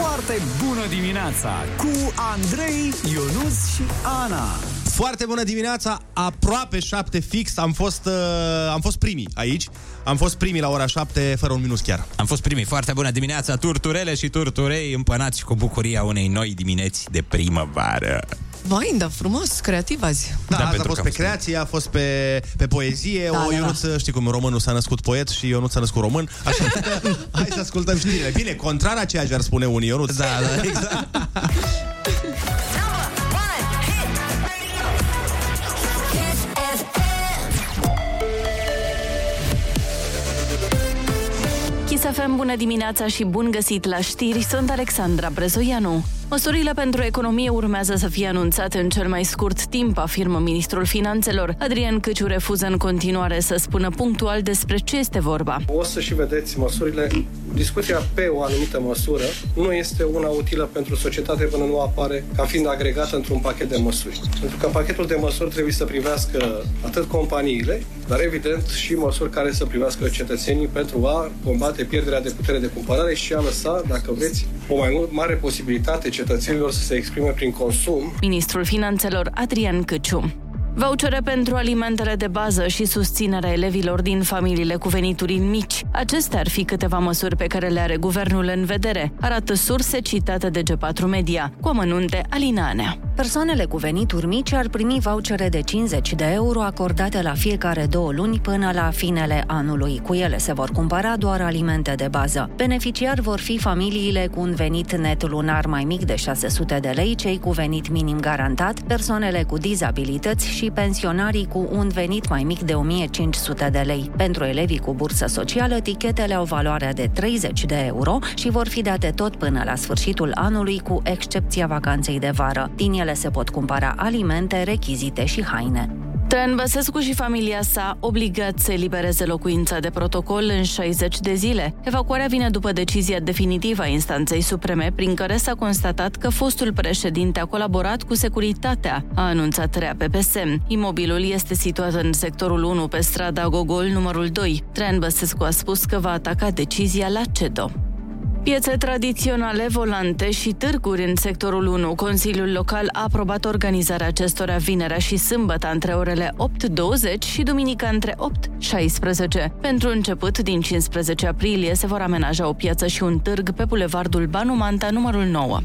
Foarte bună dimineața cu Andrei, Ionus și Ana. Foarte bună dimineața, aproape 7 fix, am fost, uh, am fost primii aici. Am fost primii la ora 7, fără un minus chiar. Am fost primii. Foarte bună dimineața, turturele și turturei împănați cu bucuria unei noi dimineți de primăvară. Vai, da, frumos, creativ azi. Da, Da, da a pentru fost că pe am creație, a fost pe, pe poezie. Da, Da, o da, Ionuț, știi cum, românul s-a născut poet și Ionuț s-a născut român. Așa că hai să ascultăm știrile. Bine, contrar a ceea ce ar spune unii Ionuț. Da, da, exact. Kiss FM, bună dimineața și bun găsit la știri, sunt Alexandra Brezoianu. Măsurile pentru economie urmează să fie anunțate în cel mai scurt timp, afirmă ministrul finanțelor. Adrian Căciu refuză în continuare să spună punctual despre ce este vorba. O să și vedeți măsurile. Discuția pe o anumită măsură nu este una utilă pentru societate până nu apare ca fiind agregată într-un pachet de măsuri. Pentru că pachetul de măsuri trebuie să privească atât companiile, dar evident și măsuri care să privească cetățenii pentru a combate pierderea de putere de cumpărare și a lăsa, dacă vreți, o mai mult mare posibilitate cetățenilor să se exprime prin consum Ministrul Finanțelor Adrian Căciu. Vouchere pentru alimentele de bază și susținerea elevilor din familiile cu venituri mici. Acestea ar fi câteva măsuri pe care le are guvernul în vedere, arată surse citate de G4 Media, cu amănunte Alinanea. Persoanele cu venituri mici ar primi vouchere de 50 de euro acordate la fiecare două luni până la finele anului. Cu ele se vor cumpăra doar alimente de bază. Beneficiari vor fi familiile cu un venit net lunar mai mic de 600 de lei, cei cu venit minim garantat, persoanele cu dizabilități și pensionarii cu un venit mai mic de 1500 de lei. Pentru elevii cu bursă socială, tichetele au valoare de 30 de euro și vor fi date tot până la sfârșitul anului, cu excepția vacanței de vară. Din ele se pot cumpăra alimente, rechizite și haine. Traian Băsescu și familia sa obligați să elibereze locuința de protocol în 60 de zile. Evacuarea vine după decizia definitivă a instanței supreme, prin care s-a constatat că fostul președinte a colaborat cu securitatea, a anunțat REA PPS. Imobilul este situat în sectorul 1 pe strada Gogol numărul 2. Traian Băsescu a spus că va ataca decizia la CEDO. Piețe tradiționale, volante și târguri în sectorul 1. Consiliul Local a aprobat organizarea acestora vinerea și sâmbătă între orele 8.20 și duminica între 8.16. Pentru început, din 15 aprilie, se vor amenaja o piață și un târg pe bulevardul Banu Manta numărul 9.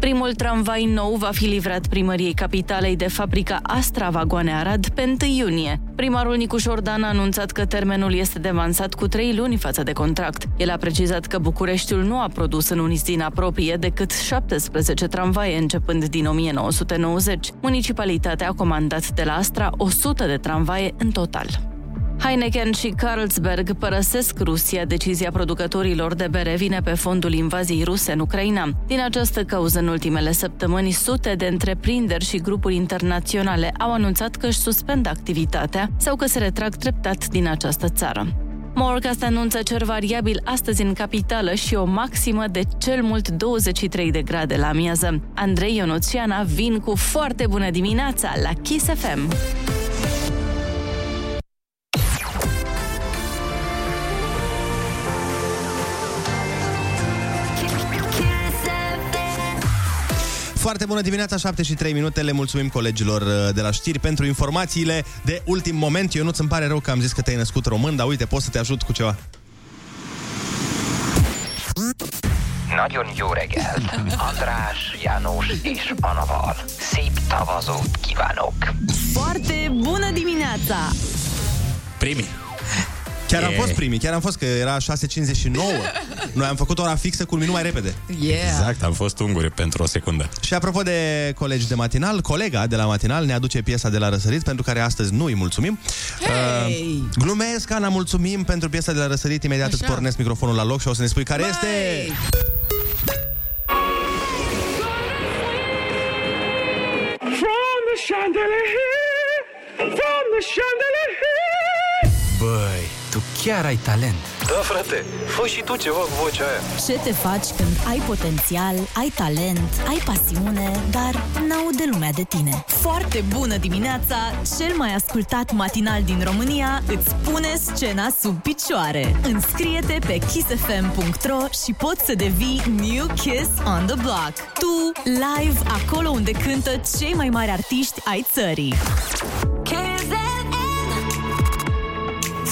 Primul tramvai nou va fi livrat primăriei capitalei de fabrica Astra Vagoane Arad pe 1 iunie. Primarul Nicu Șordan a anunțat că termenul este devansat cu trei luni față de contract. El a precizat că Bucureștiul nu a produs în unizina proprie decât 17 tramvaie începând din 1990. Municipalitatea a comandat de la Astra 100 de tramvaie în total. Heineken și Carlsberg părăsesc Rusia. Decizia producătorilor de bere vine pe fondul invaziei ruse în Ucraina. Din această cauză, în ultimele săptămâni, sute de întreprinderi și grupuri internaționale au anunțat că își suspendă activitatea sau că se retrag treptat din această țară. Morcast anunță cer variabil astăzi în capitală și o maximă de cel mult 23 de grade la amiază. Andrei Ionuțiana vin cu foarte bună dimineața la Kiss FM. Foarte bună dimineața, 7 și 3 minute. Le mulțumim colegilor uh, de la știri pentru informațiile de ultim moment. Eu nu îmi pare rău că am zis că te-ai născut român, dar uite, pot să te ajut cu ceva. Nagyon jó reggelt! András, János és Anaval. Szép tavazót kívánok! Foarte bună dimineața! Primii. Chiar am E. fost primii, chiar am fost, că era 6.59. Noi am făcut ora fixă cu un minut mai repede. Yeah! Exact, am fost unguri pentru o secundă. Și apropo de colegi de matinal, colega de la matinal ne aduce piesa de la răsărit, pentru care astăzi nu îi mulțumim. Hey! Uh, glumesc, Ana, mulțumim pentru piesa de la răsărit. Imediat Așa. îți pornesc microfonul la loc și o să ne spui care este... Băi! From the chandelier, from the chandelier. Băi, tu chiar ai talent. Da, frate, fă și tu ceva cu vocea aia. Ce te faci când ai potențial, ai talent, ai pasiune, dar n-aude lumea de tine? Foarte bună dimineața! Cel mai ascultat matinal din România îți pune scena sub picioare. Înscrie-te pe kissfm.ro și poți să devii New Kiss on the Block. Tu, live, acolo unde cântă cei mai mari artiști ai țării.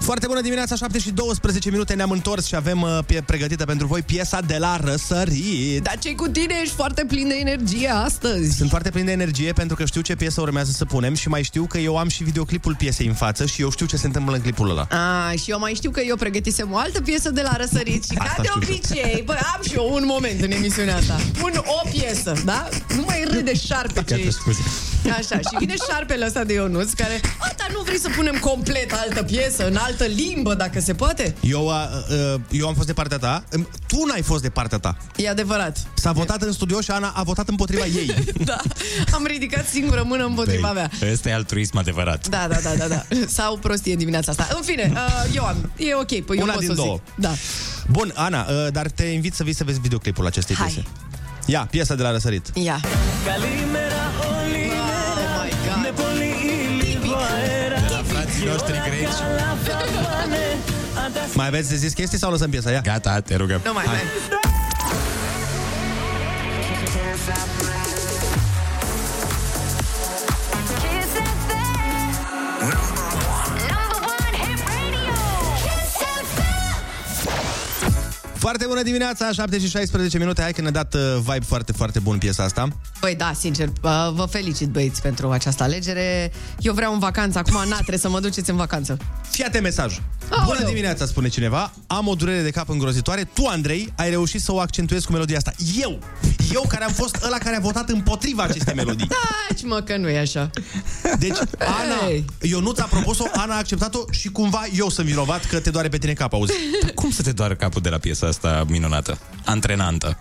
Foarte bună dimineața, 7 și 12 minute ne-am întors și avem uh, pie- pregătită pentru voi piesa de la răsărit. Dar ce cu tine? Ești foarte plin de energie astăzi. Sunt foarte plin de energie pentru că știu ce piesă urmează să punem și mai știu că eu am și videoclipul piesei în față și eu știu ce se întâmplă în clipul ăla. A, și eu mai știu că eu pregătisem o altă piesă de la răsărit și Asta ca de știu. obicei, bă, am și eu un moment în emisiunea asta. Pun o piesă, da? Nu mai râde șarpe ce ești. scuze. Așa, și vine șarpele ăsta de Ionuț care, a, dar nu vrei să punem complet altă piesă, în altă limbă, dacă se poate? Eu, uh, uh, eu am fost de partea ta, Um, tu n-ai fost de partea ta. E adevărat. S-a votat în studio și Ana a votat împotriva ei. Da, am ridicat singură mână împotriva mea. Ăsta e altruism adevărat. Da, da, da, da, da. Sau prostie dimineața asta. În fine, uh, eu am. E ok, păi eu Una pot din să o două. zic. Da. Bun, Ana, uh, dar te invit să vii să vezi videoclipul acestei Hai. piese. Ia, piesa de la răsărit. Ia. Frații Mai aveți de zis chestii sau lăsăm piesa? Ia. Gata, te rugăm. Nu mai, mai. Foarte bună dimineața, 7 și 16 minute. Hai că ne-a dat uh, vibe foarte, foarte bun piesa asta. Păi da, sincer, uh, vă felicit băieți pentru această alegere. Eu vreau în vacanță, acum na, trebuie să mă duceți în vacanță. Fiate mesaj. Aoleu. Bună dimineața, spune cineva. Am o durere de cap îngrozitoare. Tu, Andrei, ai reușit să o accentuezi cu melodia asta. Eu! Eu care am fost ăla care a votat împotriva acestei melodii. Taci mă că nu e așa. Deci, Ana, Hey. eu nu ți-a propus-o, Ana a acceptat-o și cumva eu sunt vinovat că te doare pe tine cap, auzi. Cum să te doară capul de la piesa asta minunată? Antrenantă.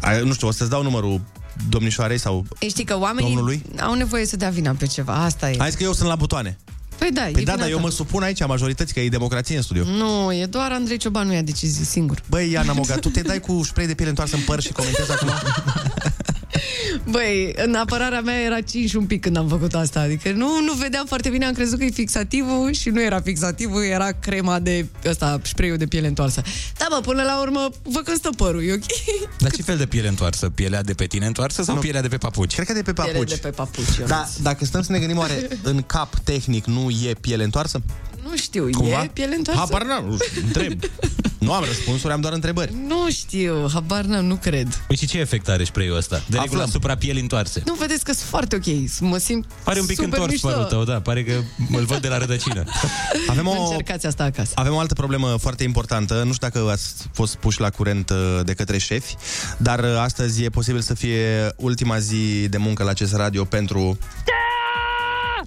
Ai, nu știu, o să-ți dau numărul domnișoarei sau... Știi că oamenii Domnului? au nevoie să dea vina pe ceva, asta e. Hai zis că eu sunt la butoane. Păi da, Păi e da, vina dar eu ta. mă supun aici majorității, că e democrație în studio. Nu, e doar Andrei Ciobanu ia decizii singur. Băi, Iana Moga, tu te dai cu spray de piele întoarsă în păr și comentezi acum? Băi, în apărarea mea era 5 și un pic când am făcut asta. Adică nu, nu vedeam foarte bine, am crezut că e fixativul și nu era fixativul, era crema de ăsta, spray de piele întoarsă. Da, mă, până la urmă, văd că stă părul, e ok? Dar ce fel de piele întoarsă? Pielea de pe tine întoarsă sau pielea de pe papuci? Cred că de pe Piele papuci. de pe papuci. eu Da, dacă stăm să ne gândim, oare în cap tehnic nu e piele întoarsă? Nu știu, Cumva? e piele întoarsă? Habar n-am, nu știu, întreb. Nu am răspunsuri, am doar întrebări. Nu știu, habar n-am, nu cred. Păi și ce efect are spray-ul ăsta? De regulă Aflăm. asupra pielii întoarse. Nu vedeți că sunt foarte ok, mă simt Pare un pic super întors mișto. părul tău, da. Pare că îl văd de la rădăcină. Avem Nu o, încercați asta acasă. avem o altă problemă foarte importantă. Nu știu dacă ați fost puși la curent uh, de către șefi, dar uh, astăzi e posibil să fie ultima zi de muncă la acest radio pentru...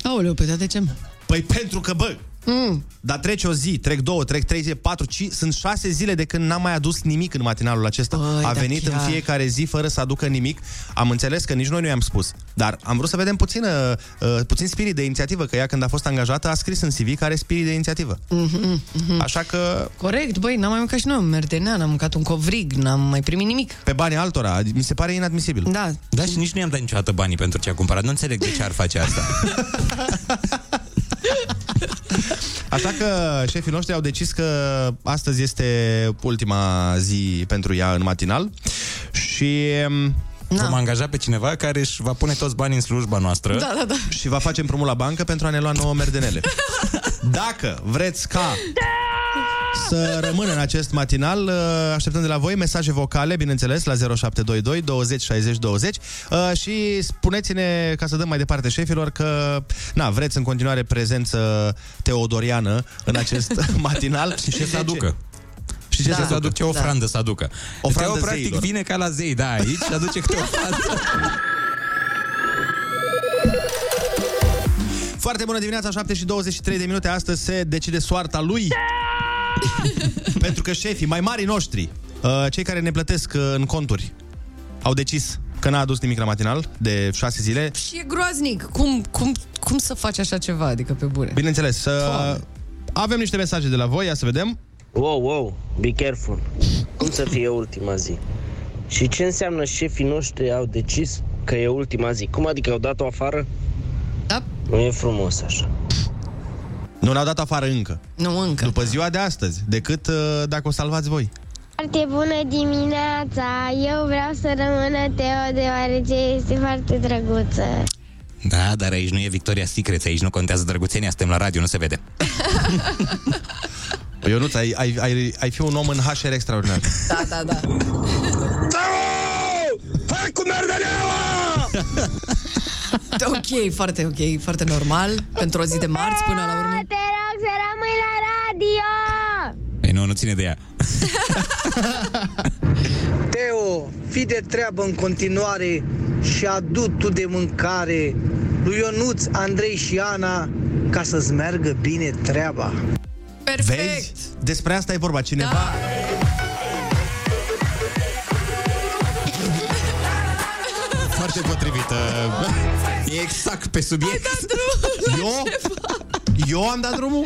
Aoleu, pe de ce? Păi pentru că, bă, Mm. dar trece o zi, trec două, trec trei zile, patru, ci sunt șase zile de când n-am mai adus nimic în matinalul acesta. Băi, A da, venit chiar. în fiecare zi fără să aducă nimic. Am înțeles că nici noi nu i-am spus, dar am vrut să vedem puțin, uh, uh, puțin spirit de inițiativă, că ea când a fost angajată a scris în CV că are spirit de inițiativă. Mhm, mhm. Așa că Corect, băi, n-am mai mâncat și noi un merdenea, n-am mâncat un covrig, n-am mai primit nimic. pe banii altora, mi se pare inadmisibil. Da, Da, și nici nu i-am dat niciodată banii pentru ce a cumpărat. Nu înțeleg de ce ar face asta. Așa că șefii noștri au decis că astăzi este ultima zi pentru ea în matinal și um, Vom angaja pe cineva care își va pune toți banii în slujba noastră. Da, da, da. și va face împrumut la bancă pentru a ne lua nouă merdenele. Dacă vreți ca să rămână în acest matinal, uh, așteptăm de la voi mesaje vocale, bineînțeles, la 0722 20 60 20 uh, și spuneți-ne, ca să dăm mai departe șefilor, că na, vreți în continuare prezență teodoriană în acest matinal. Și ce să aducă? Și ce Da. să să aduc ce da. ofrandă să aducă. Ofrandă Teo, practic, zeilor. vine ca la zei, da, aici și aduce câte o ofrandă. Foarte bună dimineața, 7 și 23 de minute. Astăzi se decide soarta lui Pentru că șefii mai mari noștri, uh, cei care ne plătesc uh, în conturi, au decis că n-a adus nimic la matinal de șase zile. Și e groaznic. Cum, cum, cum să faci așa ceva? Adică pe bune. Bineînțeles, uh, avem niște mesaje de la voi, ia să vedem. Wow, wow, be careful. Cum să fie ultima zi? Și ce înseamnă șefii noștri au decis că e ultima zi? Cum adică au dat-o afară? Da. Nu e frumos așa. Nu ne-au dat afară încă. Nu încă. După ziua de astăzi, decât uh, dacă o salvați voi. Foarte bună dimineața! Eu vreau să rămână Teo deoarece este foarte drăguță. Da, dar aici nu e Victoria Secret, aici nu contează drăguțenia, suntem la radio, nu se vede. Ionuț, ai, ai, ai, ai fi un om în HR extraordinar. Da, da, da. Hai cu merdeneaua! ok, foarte ok, foarte normal. Pentru o zi de marți până la urmă. Te rog să rămâi la radio! Ei, nu, nu ține de ea. Teo, fi de treabă în continuare și adu tu de mâncare lui Ionuț, Andrei și Ana ca să-ți meargă bine treaba. Perfect! Vezi? Despre asta e vorba. Cineva... Da. Foarte potrivită. E exact pe subiect. Eu? Eu am dat drumul?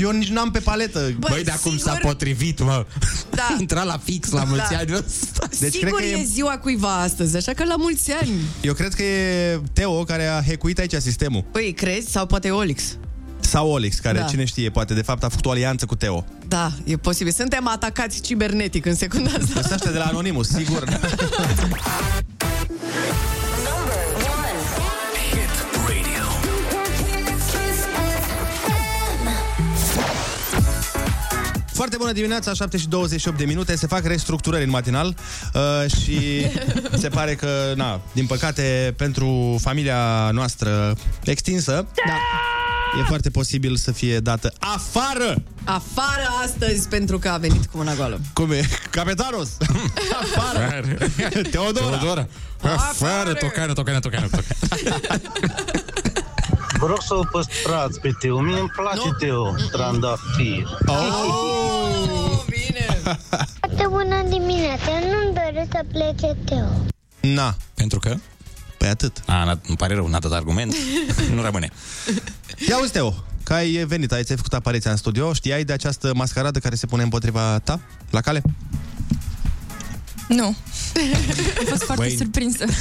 Eu nici n-am pe paletă. Băi, Băi dar cum s-a potrivit, mă? Da. Intra la fix la mulți Da. ani ăsta. Deci Sigur cred că e e- ziua cuiva astăzi, așa că la mulți ani. Eu cred că e Teo care a hecuit aici sistemul. Păi, crezi? Sau poate Olix. Sau Olix, care, Da. cine știe, poate de fapt a făcut o alianță cu Teo. Da, e posibil. Suntem atacați cibernetic în secunda asta. Sunt ăștia de la Anonymous, sigur. Foarte bună dimineața, 7 și 28 de minute. Se fac restructurări în matinal uh, și se pare că, na, din păcate, pentru familia noastră extinsă, da. e foarte posibil să fie dată afară. Afară astăzi pentru că a venit cu mâna goală. Cum e? Capetanos! afară! Teodora! Teodora! Afară, tocană, tocană, tocană, tocană. Vă rog să o păstrați pe Teo. Mie îmi place no. Teo, trandafir. Oh, bine! Foarte bună dimineața! Nu-mi doresc să plece Teo. Na. Pentru că? Păi atât. A, n-a- îmi pare rău, n-a dat argument. nu rămâne. Ia uite, Teo, că ai venit aici, ai făcut apariția în studio. Știai de această mascaradă care se pune împotriva ta, la cale? Nu. Am fost foarte Băi. surprinsă.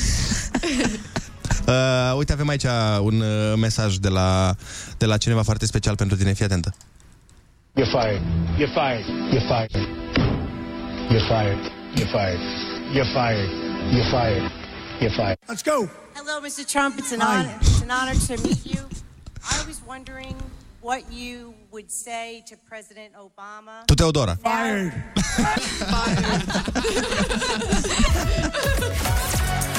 Uh, uite, avem aici un uh, mesaj de la, de la cineva foarte special pentru tine. Fii atentă. You're fired. You're fired. You're fired. You're fired. You're fired. You're fired. You're fired. You're fired. Let's go. Hello, Mr. Trump. It's an honor. It's an honor to meet you. I was wondering what you would say to President Obama. Tu, Teodora. Fired. Number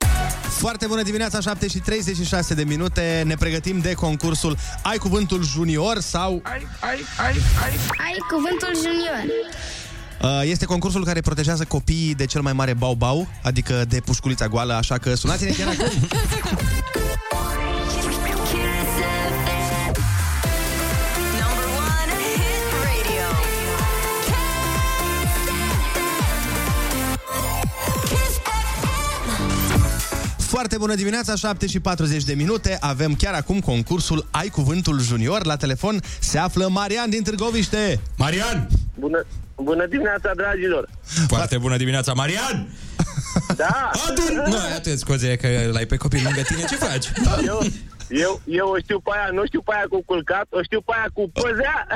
Foarte bună dimineața, 7 și 36 de minute. Ne pregătim de concursul Ai Cuvântul Junior sau... Ai, ai, ai, ai. Ai cuvântul junior. Uh, Este concursul care protejează copiii de cel mai mare bau-bau, adică de pușculița goală, așa că sunați-ne chiar acum. Foarte bună dimineața, 7 și 40 de minute. Avem chiar acum concursul Ai Cuvântul Junior. La telefon se află Marian din Târgoviște. Marian! Bună, bună dimineața, dragilor! Foarte bună dimineața, Marian! Da! Adu! Nu, atât scuze că l-ai pe copil lângă tine, ce faci? Eu, eu, eu o știu pe aia, nu știu pe aia cu culcat, o știu pe aia cu păzea.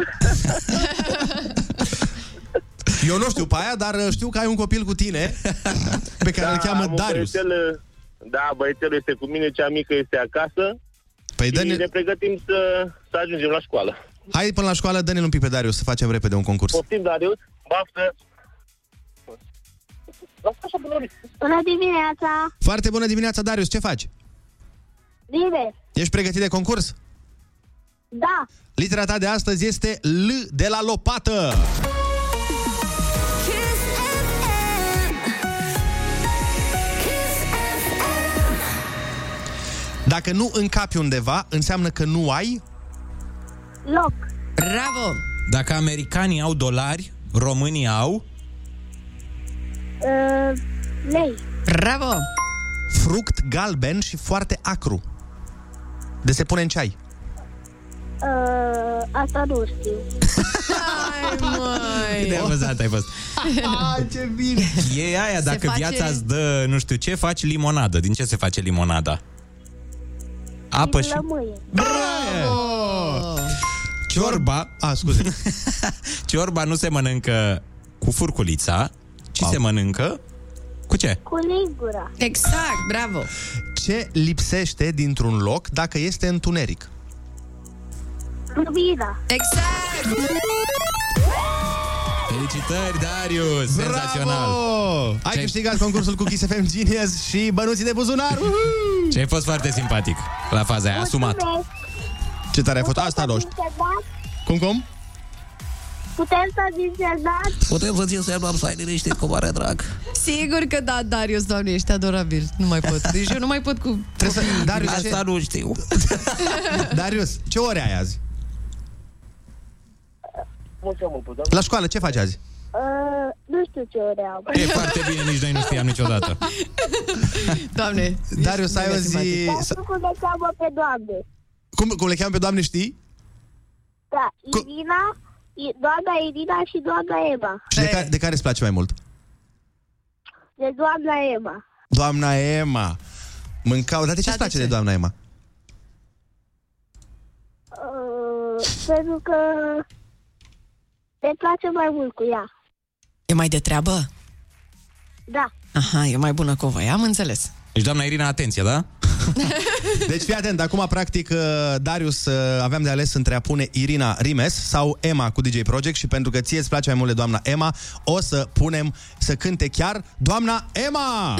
Eu nu știu pe aia, dar știu că ai un copil cu tine pe care îl cheamă am un Darius. Băiețel, da, băiețelul este cu mine, cea mică este acasă. Păi și dă-ne- ne pregătim să, să ajungem la școală. Hai până la școală, dă-ne un pic pe Darius să facem repede un concurs. Poftim, Darius, baftă! Bună dimineața! Foarte bună dimineața, Darius, ce faci? Bine! Ești pregătit de concurs? Da! Litera ta de astăzi este L de la lopată. Dacă nu încapi undeva, înseamnă că nu ai... Loc! Bravo! Dacă americanii au dolari, românii au... Uh, lei! Bravo! Fruct galben și foarte acru. De se pune în ceai. Uh, asta nu știu. Hai, măi! Cât de amuzat ai fost. Ai, ce bine! E aia, Se dacă face- viața îți dă nu știu ce, faci limonadă. Din ce se face limonada? Apă și... Lămâie. Bravo! Ciorba... A, scuze. Ciorba nu se mănâncă cu furculița, ci se mănâncă cu ce? Cu lingura. Exact, bravo! Ce lipsește dintr-un loc dacă este întuneric? Lumina. Exact! Felicitări, Darius! Senzațional! Bravo! Ai câștigat concursul cu Kiss FM Genius și bănuții de buzunar. Uhu! Și ai fost foarte simpatic la faza aia, asumat. Mulțumesc. Ce tare ai fost? Asta doști. Cum, cum? Putem să disernați? Putem să ți semnăm să ai liniștit cu mare drag. Sigur că da, Darius, doamne, ești adorabil. Nu mai pot. Deci eu nu mai pot cu Trebuie să... Darius, Asta ce... nu știu. Darius, ce ore ai azi? La școală, ce faci azi? Uh, nu știu ce ore am. E foarte bine, nici noi nu știam niciodată. Doamne, Darius, ai o zi... Dar știu cum le cheamă pe doamne. Cum, cum le cheamă pe doamne, știi? Da, Irina, I- doamna Irina și doamna Ema. Și de, care, de care îți place mai mult? De doamna Ema. Doamna Emma. Mâncau, dar de ce îți place de, doamna Emma? Uh, pentru că ne place mai mult cu ea. E mai de treabă? Da. Aha, e mai bună cu voi, am înțeles. Deci, doamna Irina, atenție, da? Deci fii atent, acum practic uh, Darius uh, aveam de ales între a pune Irina Rimes sau Emma cu DJ Project și pentru că ție îți place mai mult de doamna Emma, o să punem să cânte chiar doamna Emma!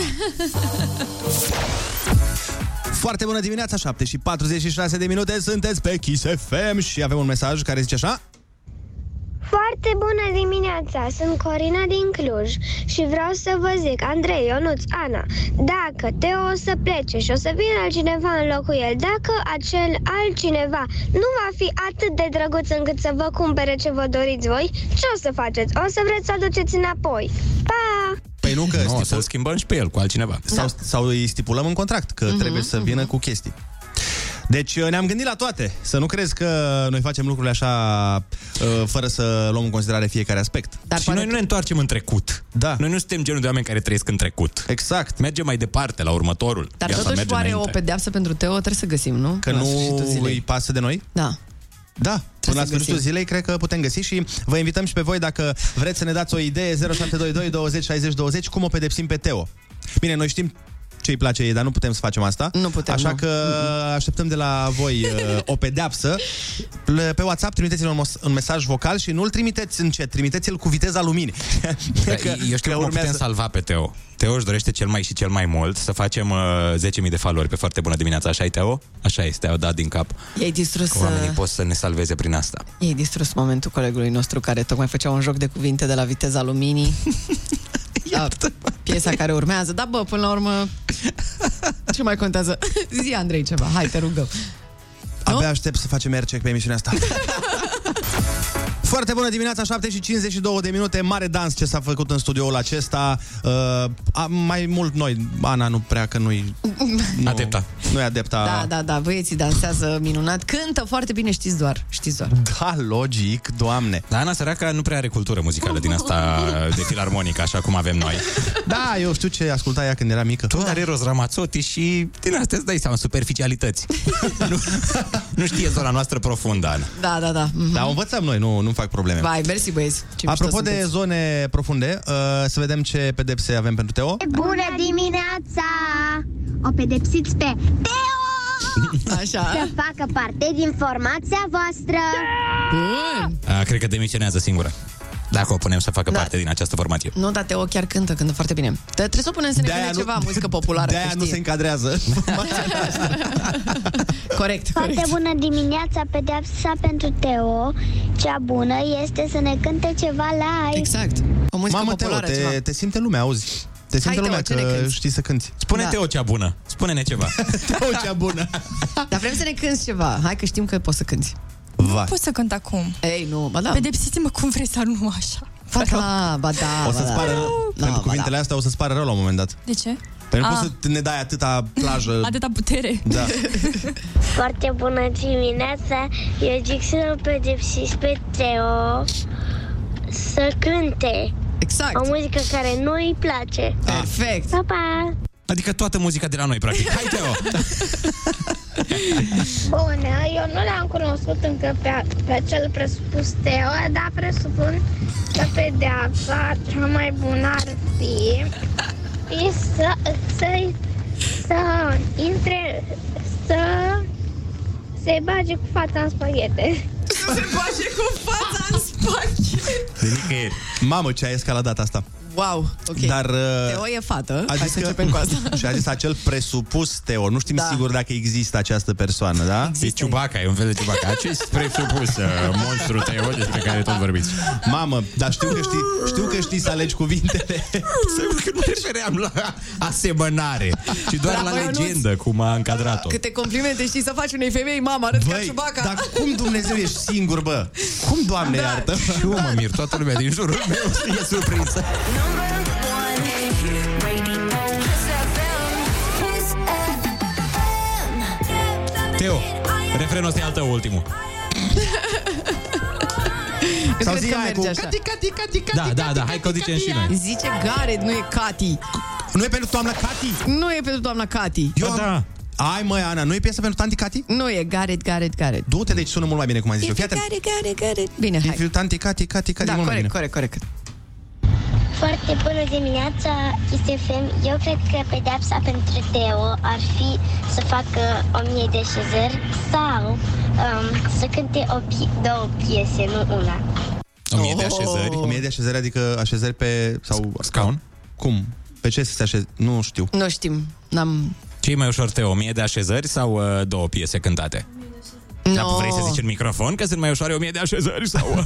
Foarte bună dimineața, 7 și 46 de minute, sunteți pe Kiss FM și avem un mesaj care zice așa Foarte bună dimineața, sunt Corina din Cluj și vreau să vă zic, Andrei, Ionuț, Ana, dacă Teo o să plece și o să vină altcineva în locul el, dacă acel altcineva nu va fi atât de drăguț încât să vă cumpere ce vă doriți voi, ce o să faceți? O să vreți să aduceți înapoi. Pa! Păi nu că Nu, stipul... să-l schimbăm și pe el cu altcineva. sau, sau îi stipulăm în contract că Mhm, trebuie să vină cu chestii. Deci uh, ne-am gândit la toate. Să nu crezi că noi facem lucrurile așa uh, fără să luăm în considerare fiecare aspect. Dar și noi nu ne întoarcem în trecut. Da. Noi nu suntem genul de oameni care trăiesc în trecut. Exact. Mergem mai departe, la următorul. Dar Viața totuși merge oare înainte. o pedeapsă pentru Teo trebuie să găsim, nu? Că La nu sfârșitul zilei. îi pasă de noi? Da. Da, până să la sfârșitul găsim. zilei cred că putem găsi și vă invităm și pe voi dacă vreți să ne dați o idee 0722 20 60 20 cum o pedepsim pe Teo. Bine, noi știm ce îi place ei, dar nu putem să facem asta. Nu putem, Așa nu. că așteptăm de la voi uh, o pedeapsă. Le- Pe WhatsApp trimiteți-ne un, mos- un mesaj vocal și nu-l trimiteți în chat, trimiteți-l cu viteza luminii. Da, Eu știu cum o putem salva pe Teo. Teo își dorește cel mai și cel mai mult să facem uh, 10.000 de followeri pe foarte bună dimineața. Așa e, Teo? Așa este, au dat din cap. Ei distrus, Că oamenii uh, pot să ne salveze prin asta. ei distrus momentul colegului nostru care tocmai făcea un joc de cuvinte de la viteza luminii. da, piesa care urmează. Da, bă, până la urmă, ce mai contează? Zi, Andrei, ceva. Hai, te rugăm. Abia aștept să facem aircheck pe emisiunea asta. Foarte bună dimineața, 7 și 52 de minute, mare dans ce s-a făcut în studioul acesta. Uh, a, mai mult noi, Ana nu prea că nu-i... Nu, Adepta. Nu e adepta. Da, da, da, băieții dansează minunat. Cântă foarte bine, știți doar. Știți doar. Da, logic, doamne. Dar Ana Săraca nu prea are cultură muzicală din asta de filarmonică, așa cum avem noi. Da, eu știu ce asculta ea când era mică. Tu are Ros Ramazzotti și din astea îți dai seama, superficialități. nu, nu știe zona noastră profundă, Ana. Da, da, da. Mhm. Da, o învățăm noi, nu, nu fac probleme. Vai, mersi, băieți. Ce Apropo mișto de sunteți. zone profunde, uh, să vedem ce pedepse avem pentru Teo. Bună dimineața! O pedepsiți pe Teo! Așa. Să facă parte din formația voastră! Bun. A, cred că demisionează singură. Dacă o punem să facă da. parte din această formație. Nu, dar Teo chiar cântă, cântă foarte bine. Dar trebuie să o punem să ne De-aia cânte nu- ceva, muzică populară. De-aia că nu știe. se încadrează. Corect, Foarte corect. bună dimineața, pedeapsa pentru Teo. Cea bună este să ne cânte ceva live. Exact. O muzică Mamă, Teo, populară, te, ceva. te simte lumea, auzi? Te simte Hai, Teo, lumea ce ne că cânti? știi să cânti. Spune Da. Teo cea bună. Spune-ne ceva. Teo cea bună. Dar vrem să ne cânti ceva. Hai că știm că poți să cânti. Vai. Pot să cânt acum. Ei, nu, ba da. Pedepsiți-mă cum vreți, dar nu așa. Ba da, ba da, O ba să-ți da. pară rău. Da, Pentru ba cuvintele astea o să-ți pară rău la un moment dat. De ce? Pentru că Ah. poți să ne dai atâta plajă. Atâta putere. Da. Foarte bună dimineața. Eu zic să-l pedepsiți pe Teo să cânte. Exact. O muzică care nu îi place. Perfect. Pa, pa! Adică toată muzica de la noi, practic. Hai, Teo! Bună, eu nu l-am cunoscut încă pe, pe acel presupus Teo, dar presupun că pedeapsa cea mai bună ar fi, fi să, să, să intre, să se bage cu fata în spaghete. Să se bage cu fața în spate. De nicăieri. Mamă, ce a escaladat asta. Wow, ok. Dar... uh, Teo e fată. A Hai zis să că, începem cu asta. și a zis acel presupus Teo. Nu știm Da. sigur dacă există această persoană, da? E Ciubaca, e un fel de Ciubaca. Acest presupus uh, monstru Teo despre care tot vorbiți. Mamă, dar știu că știi, știu că știi să alegi cuvintele. Că nu refeream la asemănare, ci doar Bravo, la Ionuț. legendă, cum a încadrat-o. Câte complimente știi să faci unei femei, mama, arăți ca Băi, Ciubaca. dar cum Dumnezeu ești singur, bă? Cum, Doamne, Da. iartă? Și eu mă mir, toată lumea din jurul meu e surprinsă. Teo, refrenul ăsta e al tău, ultimul. Eu Sau cred zi că aia merge cu așa. cati, cati, cati, cati, Da, da, da, hai că o zicem și noi. Zice Gareth, nu e Cati. Nu e pentru doamna Cati? Nu e pentru doamna Cati. Eu Ba am... da. Ai, măi, Ana, nu e piesă pentru tanti Cati? Nu e Gareth, Gareth, Gareth. Du-te, deci sună mult mai bine, cum ai zis eu. Fii atent. Gareth, Gareth, Gareth. Bine, If hai. you tanti Cati, Cati, Cati, Da, mult mai corect, bine. corect, corect. Foarte bună dimineața, ISFM. Eu cred că pedeapsa pentru Teo ar fi să facă o mie de așezări sau um, să cânte o pi- două piese, nu una. O mie de așezări. O mie de așezări, adică așezări pe... sau Scaun? Cum? Pe ce să se așeze? Nu știu. Nu știm. N-am... Ce e mai ușor, Teo, o mie de așezări sau uh, două piese cântate? No. Dar vrei să zici în microfon că sunt mai ușoare o mie de așezări sau...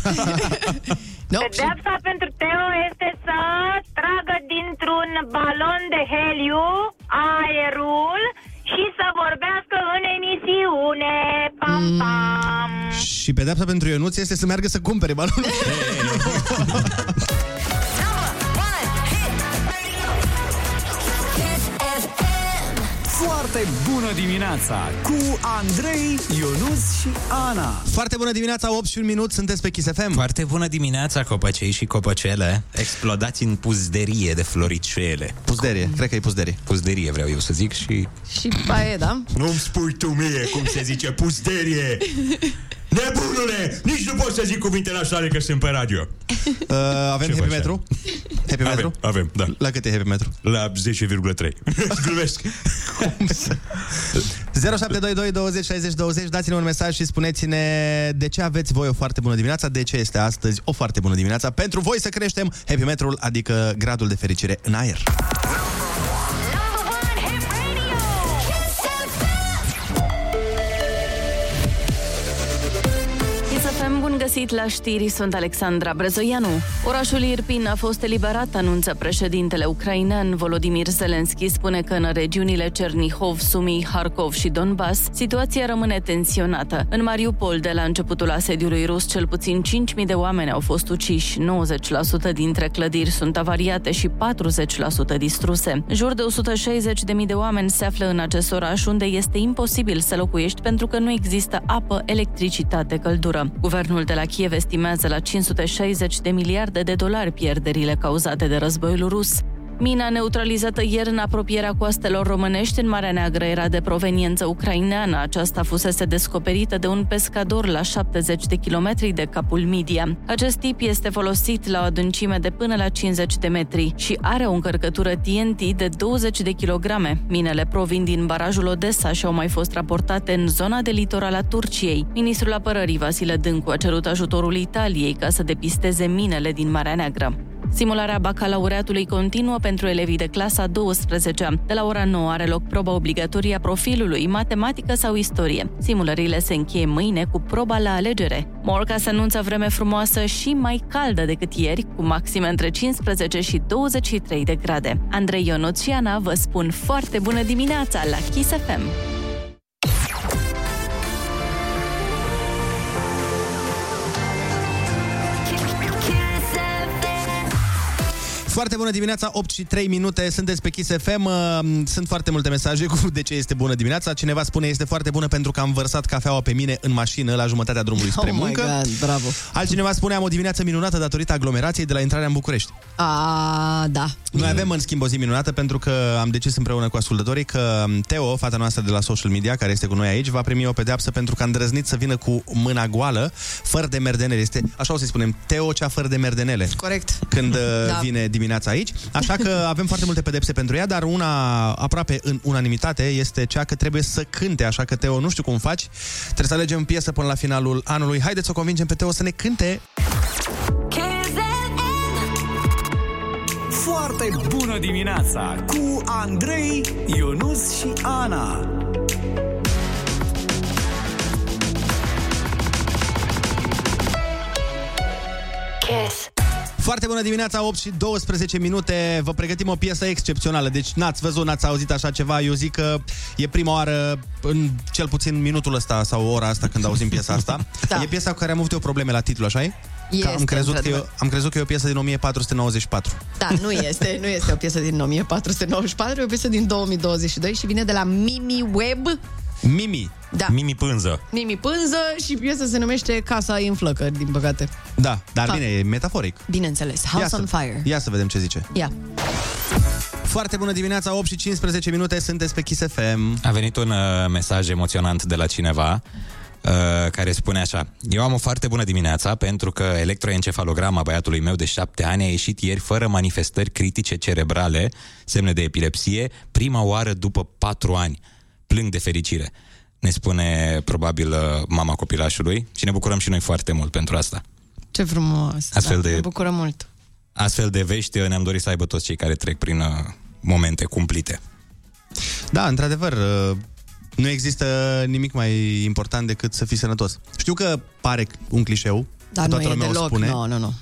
No, Pedeapsa pentru Teo pedepsa pentru Ionuț este să meargă să cumpere balonul. Foarte bună dimineața cu Andrei, Ionus și Ana. Foarte bună dimineața, 8 și un minut, sunteți pe Kiss FM. Foarte bună dimineața, copăcei și copăcele Explodați în puzderie de floricele Puzderie, cred că e puzderie. Puzderie vreau eu să zic și... Și aia e, da? Nu-mi spui tu mie cum se zice puzderie Nebunule, nici nu pot să zic cuvintele așa că sunt pe radio Uh, avem Ce happy faci, metru? Happy Avem, metru? avem, da La cât e happy metru? La 10,3 Glumesc 0722 20 60 20 Dați-ne un mesaj și spuneți-ne de ce aveți voi o foarte bună dimineața, de ce este astăzi o foarte bună dimineața pentru voi să creștem happy metrul, adică gradul de fericire în aer. Găsit la știri, sunt Alexandra Brezoianu. Orașul Irpin a fost eliberat, anunță președintele ucrainean. Volodimir Zelenski spune că în regiunile Cernihov, Sumi, Harkov și Donbass, situația rămâne tensionată. În Mariupol, de la începutul asediului rus, cel puțin 5.000 de oameni au fost uciși, 90% dintre clădiri sunt avariate și 40% distruse. Jur de 160.000 de oameni se află în acest oraș, unde este imposibil să locuiești pentru că nu există apă, electricitate, căldură. Guvernul de la Kiev estimează la 560 de miliarde de dolari pierderile cauzate de războiul rus. Mina neutralizată ieri în apropierea coastelor românești în Marea Neagră era de proveniență ucraineană. Aceasta fusese descoperită de un pescador la 70 de kilometri de capul Midia. Acest tip este folosit la o adâncime de până la 50 de metri și are o încărcătură TNT de 20 de kilograme. Minele provin din barajul Odessa și au mai fost raportate în zona de litoral a Turciei. Ministrul Apărării Vasile Dâncu a cerut ajutorul Italiei ca să depisteze minele din Marea Neagră. Simularea bacalaureatului continuă pentru elevii de clasa 12. De la ora 9 are loc proba obligatorie a profilului, matematică sau istorie. Simulările se încheie mâine cu proba la alegere. Morca se anunță vreme frumoasă și mai caldă decât ieri, cu maxime între 15 și 23 de grade. Andrei Ionuț și Ana vă spun foarte bună dimineața la Kiss FM. Foarte bună dimineața, 8 și 3 minute, sunteți pe Kiss FM. Uh, Sunt foarte multe mesaje cu de ce este bună dimineața. Cineva spune este foarte bună pentru că am vărsat cafeaua pe mine în mașină la jumătatea drumului spre Oh my muncă. God, bravo. Altcineva spune am o dimineață minunată datorită aglomerației de la intrarea în București. A, da. Noi avem în schimb o zi minunată pentru că am decis împreună cu ascultătorii că Teo, fata noastră de la social media, care este cu noi aici, va primi o pedeapsă pentru că a îndrăznit să vină cu mâna goală, fără de merdenele. Este, așa o să spunem, Teo cea fără de merdenele. Corect. Când uh, Da. vine dimineața aici. Așa că avem foarte multe pedepse pentru ea, dar una aproape în unanimitate este cea că trebuie să cânte. Așa că, Teo, nu știu cum faci. Trebuie să alegem piesă până la finalul anului. Haideți să o convingem pe Teo să ne cânte. Foarte bună dimineața cu Andrei, Ionus și Ana. Kiss. Foarte bună dimineața, 8 și 12 minute. Vă pregătim o piesă excepțională. Deci n-ați văzut, n-ați auzit așa ceva. Eu zic că e prima oară, în cel puțin minutul ăsta sau ora asta când auzim piesa asta. Da. E piesa cu care am avut eu probleme la titlu, așa e? Este, Că am, crezut că e, într-adevăr. am crezut că e o piesă din 1494. Da, nu este, nu este o piesă din 1494, e o piesă din 2022 și vine de la Mimi Web, Mimi. Da. Mimi Pânză. Mimi Pânză și piesa se numește Casa în flăcări, din păcate. Da, dar Ha. bine, e metaforic. Bineînțeles, House Ia on să, Fire. Ia să vedem ce zice. Ia. Foarte bună dimineața, 8 și 15 minute, sunteți pe Kiss FM. A venit un uh, mesaj emoționant de la cineva uh, care spune așa Eu am o foarte bună dimineața pentru că electroencefalograma băiatului meu de șapte ani a ieșit ieri fără manifestări critice cerebrale, semne de epilepsie, prima oară după patru ani. Plâng de fericire. Ne spune probabil uh, mama copilașului și ne bucurăm și noi foarte mult pentru asta. Ce frumos. Astfel da, de- Mă bucură mult. Astfel de vești uh, ne-am dorit să aibă toți cei care trec prin uh, momente cumplite. Da, într-adăvăr, uh, nu există nimic mai important decât să fii sănătos. Știu că pare un clișeu, Dar că nu toată e lumea o deloc, spune, nu, nu, nu.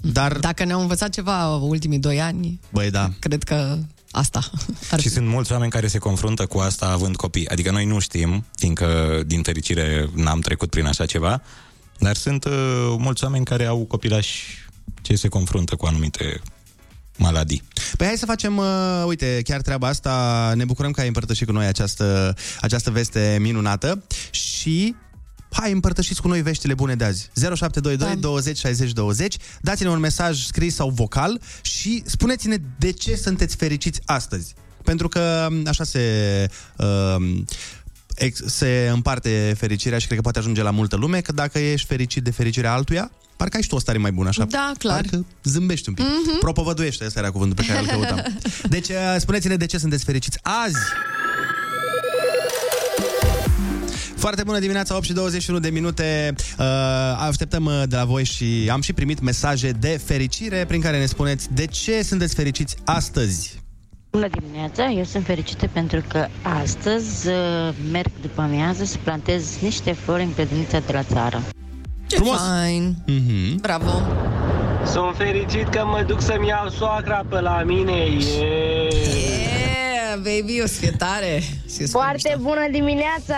dar, Dacă ne-au învățat ceva ultimii doi ani, băi, da, cred că asta. Ar Și sunt mulți oameni care se confruntă cu asta având copii. Adică noi nu știm, fiindcă din fericire n-am trecut prin așa ceva, dar sunt uh, mulți oameni care au copilași ce se confruntă cu anumite maladii. Păi hai să facem, uh, uite, chiar treaba asta, ne bucurăm că ai împărtășit cu noi această, această veste minunată și hai împărtășiți cu noi veștile bune de azi. 0722 Da. 20 60 20, dați-ne un mesaj scris sau vocal și spuneți-ne de ce sunteți fericiți astăzi. Pentru că așa se... Uh, ex- se împarte fericirea și cred că poate ajunge la multă lume, că dacă ești fericit de fericirea altuia, parcă ai și tu o stare mai bună, așa. Da, clar. Parcă zâmbești un pic. Mhm. Mm-hmm. Propovăduiește, ăsta era cuvântul pe care îl căutam. Deci, uh, spuneți-ne de ce sunteți fericiți azi. Foarte bună dimineața, 8 și 21 de minute. Uh, așteptăm uh, de la voi și am și primit mesaje de fericire prin care ne spuneți de ce sunteți fericiți astăzi. Bună dimineața, eu sunt fericită pentru că astăzi uh, merg după amiază să plantez niște flori în grădinița de la țară. Ce Frumos. fain. Mm-hmm. Bravo. Sunt fericit că mă duc să-mi iau soacra pe la mine. Yeah. Yeah, baby, o să fie tare. Și Foarte bună dimineața!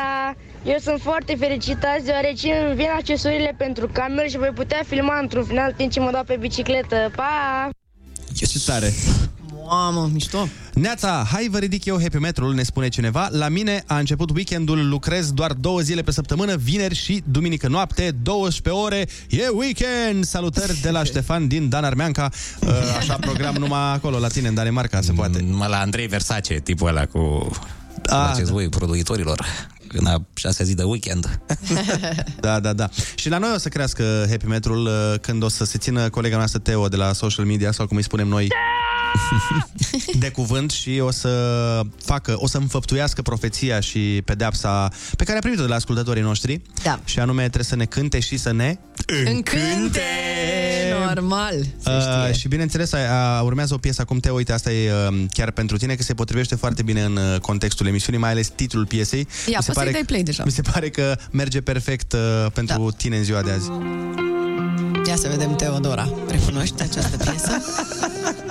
Eu sunt foarte fericit azi deoarece îmi vin accesorile pentru cameră și voi putea filma într-un final timp ce mă dau pe bicicletă. Pa! Ce tare! Mamă, mișto. Neața, hai vă ridic eu happy metrul, ne spune cineva. La mine a început weekendul, lucrez doar două zile pe săptămână, vineri și duminică noapte, 12 ore, e weekend! Salutări de la Ștefan din Dan Armeanca. Uh, Așa program numai acolo, la tine, în Danemarca, se poate. Numai la Andrei Versace, tipul ăla cu... Ah, faceți da. voi, produitorilor, în a șasea zi de weekend. Da, da, da. Și la noi o să crească happy metrul uh, când o să se țină colega noastră Teo de la social media sau cum îi spunem noi de cuvânt și o să facă, o să înfăptuiască profeția și pedeapsa pe care a primit-o de la ascultătorii noștri. Da. Și anume trebuie să ne cânte și să ne Încânte! Normal. Se Uh, știe. și bineînțeles, a, a, urmează o piesă acum, Teo, uite, asta e uh, chiar pentru tine, că se potrivește foarte bine în uh, contextul emisiunii, mai ales titlul piesei. Ia, Mi se poți să-i dai play deja. Mi se pare că merge perfect uh, pentru da. tine în ziua de azi. Ia să vedem, Teodora. Recunoști această piesă?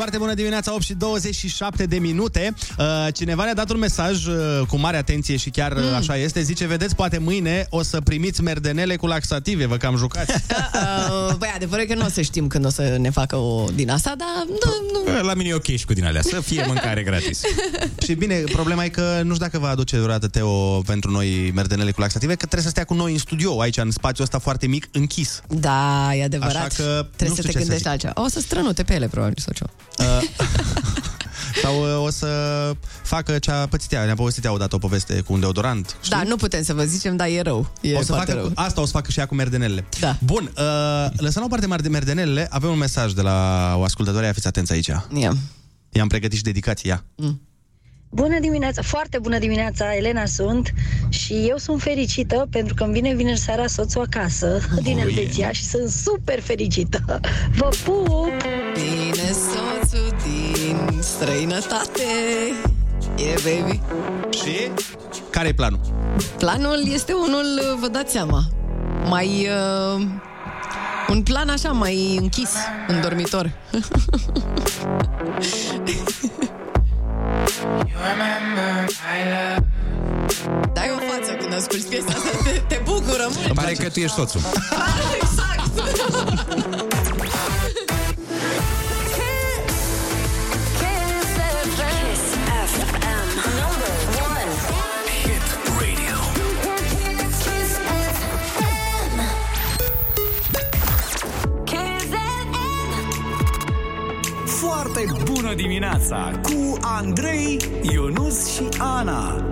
Foarte bună dimineața, 8 și 27 de minute. Uh, cineva ne-a dat un mesaj uh, cu mare atenție și chiar mm. așa este. Zice, vedeți, poate mâine o să primiți merdenele cu laxative, vă cam jucați. Uh, băi, adevărul e că nu o să știm când o să ne facă o din asta, dar nu, nu. La mine e ok și cu din alea, să fie mâncare gratis. și bine, problema e că nu știu dacă va aduce vreodată Teo pentru noi merdenele cu laxative, că trebuie să stea cu noi în studio, aici, în spațiul ăsta foarte mic, închis. Da, e adevărat. Așa că Trebuie nu să știu te ce să gândești zic. la altceva. O să strănute pe ele, probabil, sau ceva. Sau uh, o să facă ce a pățit ea. Ne-a povestit ea odată o poveste cu un deodorant. Știi? Da, nu putem să vă zicem, dar e rău. E o să foarte facă, rău. cu- asta o să facă și ea cu merdenelele. Da. Bun, uh, lăsăm la o parte mare de merdenelele, avem un mesaj de la o ascultătoare, ia fiți atenți aici. Ia. I-am pregătit și dedicația. Bună dimineața, foarte bună dimineața, Elena sunt și eu sunt fericită pentru că îmi vine vineri seara soțul acasă din Oh, Elveția și sunt super fericită. Vă pup! Bine, soțul din străinătate. Yeah, baby. Și? Care e planul? Planul este unul, vă dați seama, mai... Uh, un plan așa, mai închis în dormitor. Dai o față când asculti piesa asta, te, te bucură mult. Îmi pare că tu ești soțul. exact! Foarte bună dimineața cu Andrei, Ionus și Ana.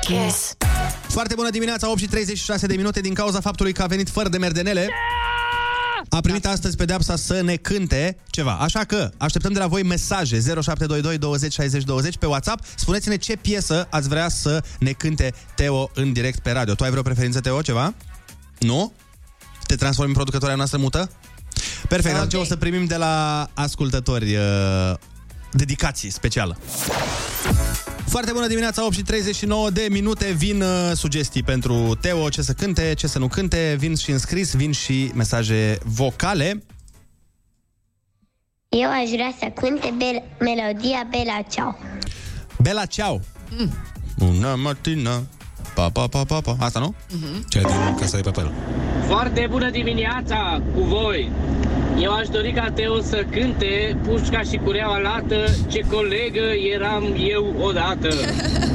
Kiss. Foarte bună dimineața, 8 și 36 de minute din cauza faptului că a venit fără de merdenele. A primit da. astăzi pedeapsa să ne cânte ceva. Așa că așteptăm de la voi mesaje 0722 20 60 20 pe WhatsApp. Spuneți-ne ce piesă ați vrea să ne cânte Teo în direct pe radio. Tu ai vreo preferință, Teo, ceva? Nu? Te transformi în producătoarea noastră mută? Perfect, okay. atunci o să primim de la ascultători uh, dedicații specială. Foarte bună dimineața, 8 și 39 de minute Vin uh, sugestii pentru Teo Ce să cânte, ce să nu cânte Vin și înscris, vin și mesaje vocale Eu aș vrea să cânte bel- melodia Bela Ciao. Bela Ceau mm. Una matina Pa, pa, pa, pa, pa Asta nu? Cea din Casa de Papel. Foarte bună dimineața cu voi! Eu aș dori ca Teo să cânte Pușca și cureaua lată Ce colegă eram eu odată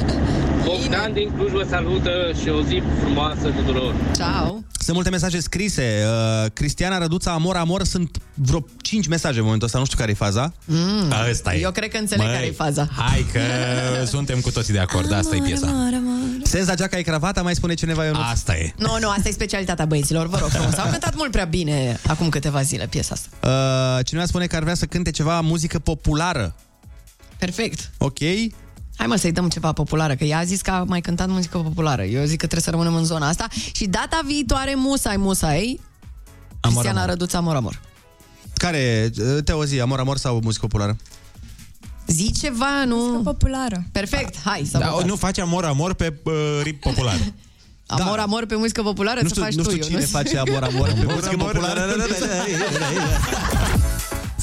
Bogdan din Cluj vă salută și o zi frumoasă tuturor! Ciao! Sunt multe mesaje scrise uh, Cristiana Răduța, Amor, Amor Sunt vreo 5 mesaje în momentul ăsta Nu știu care e faza Mm. Da, ăsta e. Eu cred că înțeleg Măi, care e faza. Hai că suntem cu toții de acord, asta e piesa. Senza geaca e cravata, mai spune cineva eu Asta e. Nu, nu, asta e specialitatea băieților, vă rog frumos. Au cântat mult prea bine acum câteva zile piesa asta. uh, Cineva spune că ar vrea să cânte ceva muzică populară Perfect. Ok Hai mă să-i dăm ceva populară, că ea a zis că a mai cântat muzică populară. Eu zic că trebuie să rămânem în zona asta. Și data viitoare, musai, musai, Cristiana amor. Răduța Amor Amor. Care, uh, Teo zi, Amor, Amor sau muzică populară? Zi ceva, nu... Muzică populară. Perfect, hai să Da, votați. nu faci amor, amor pe uh, rip popular. Amor, amor pe muzică populară, Nu să știu, faci nu tu, știu cine Ionuț. face Amor, Amor pe muzică populară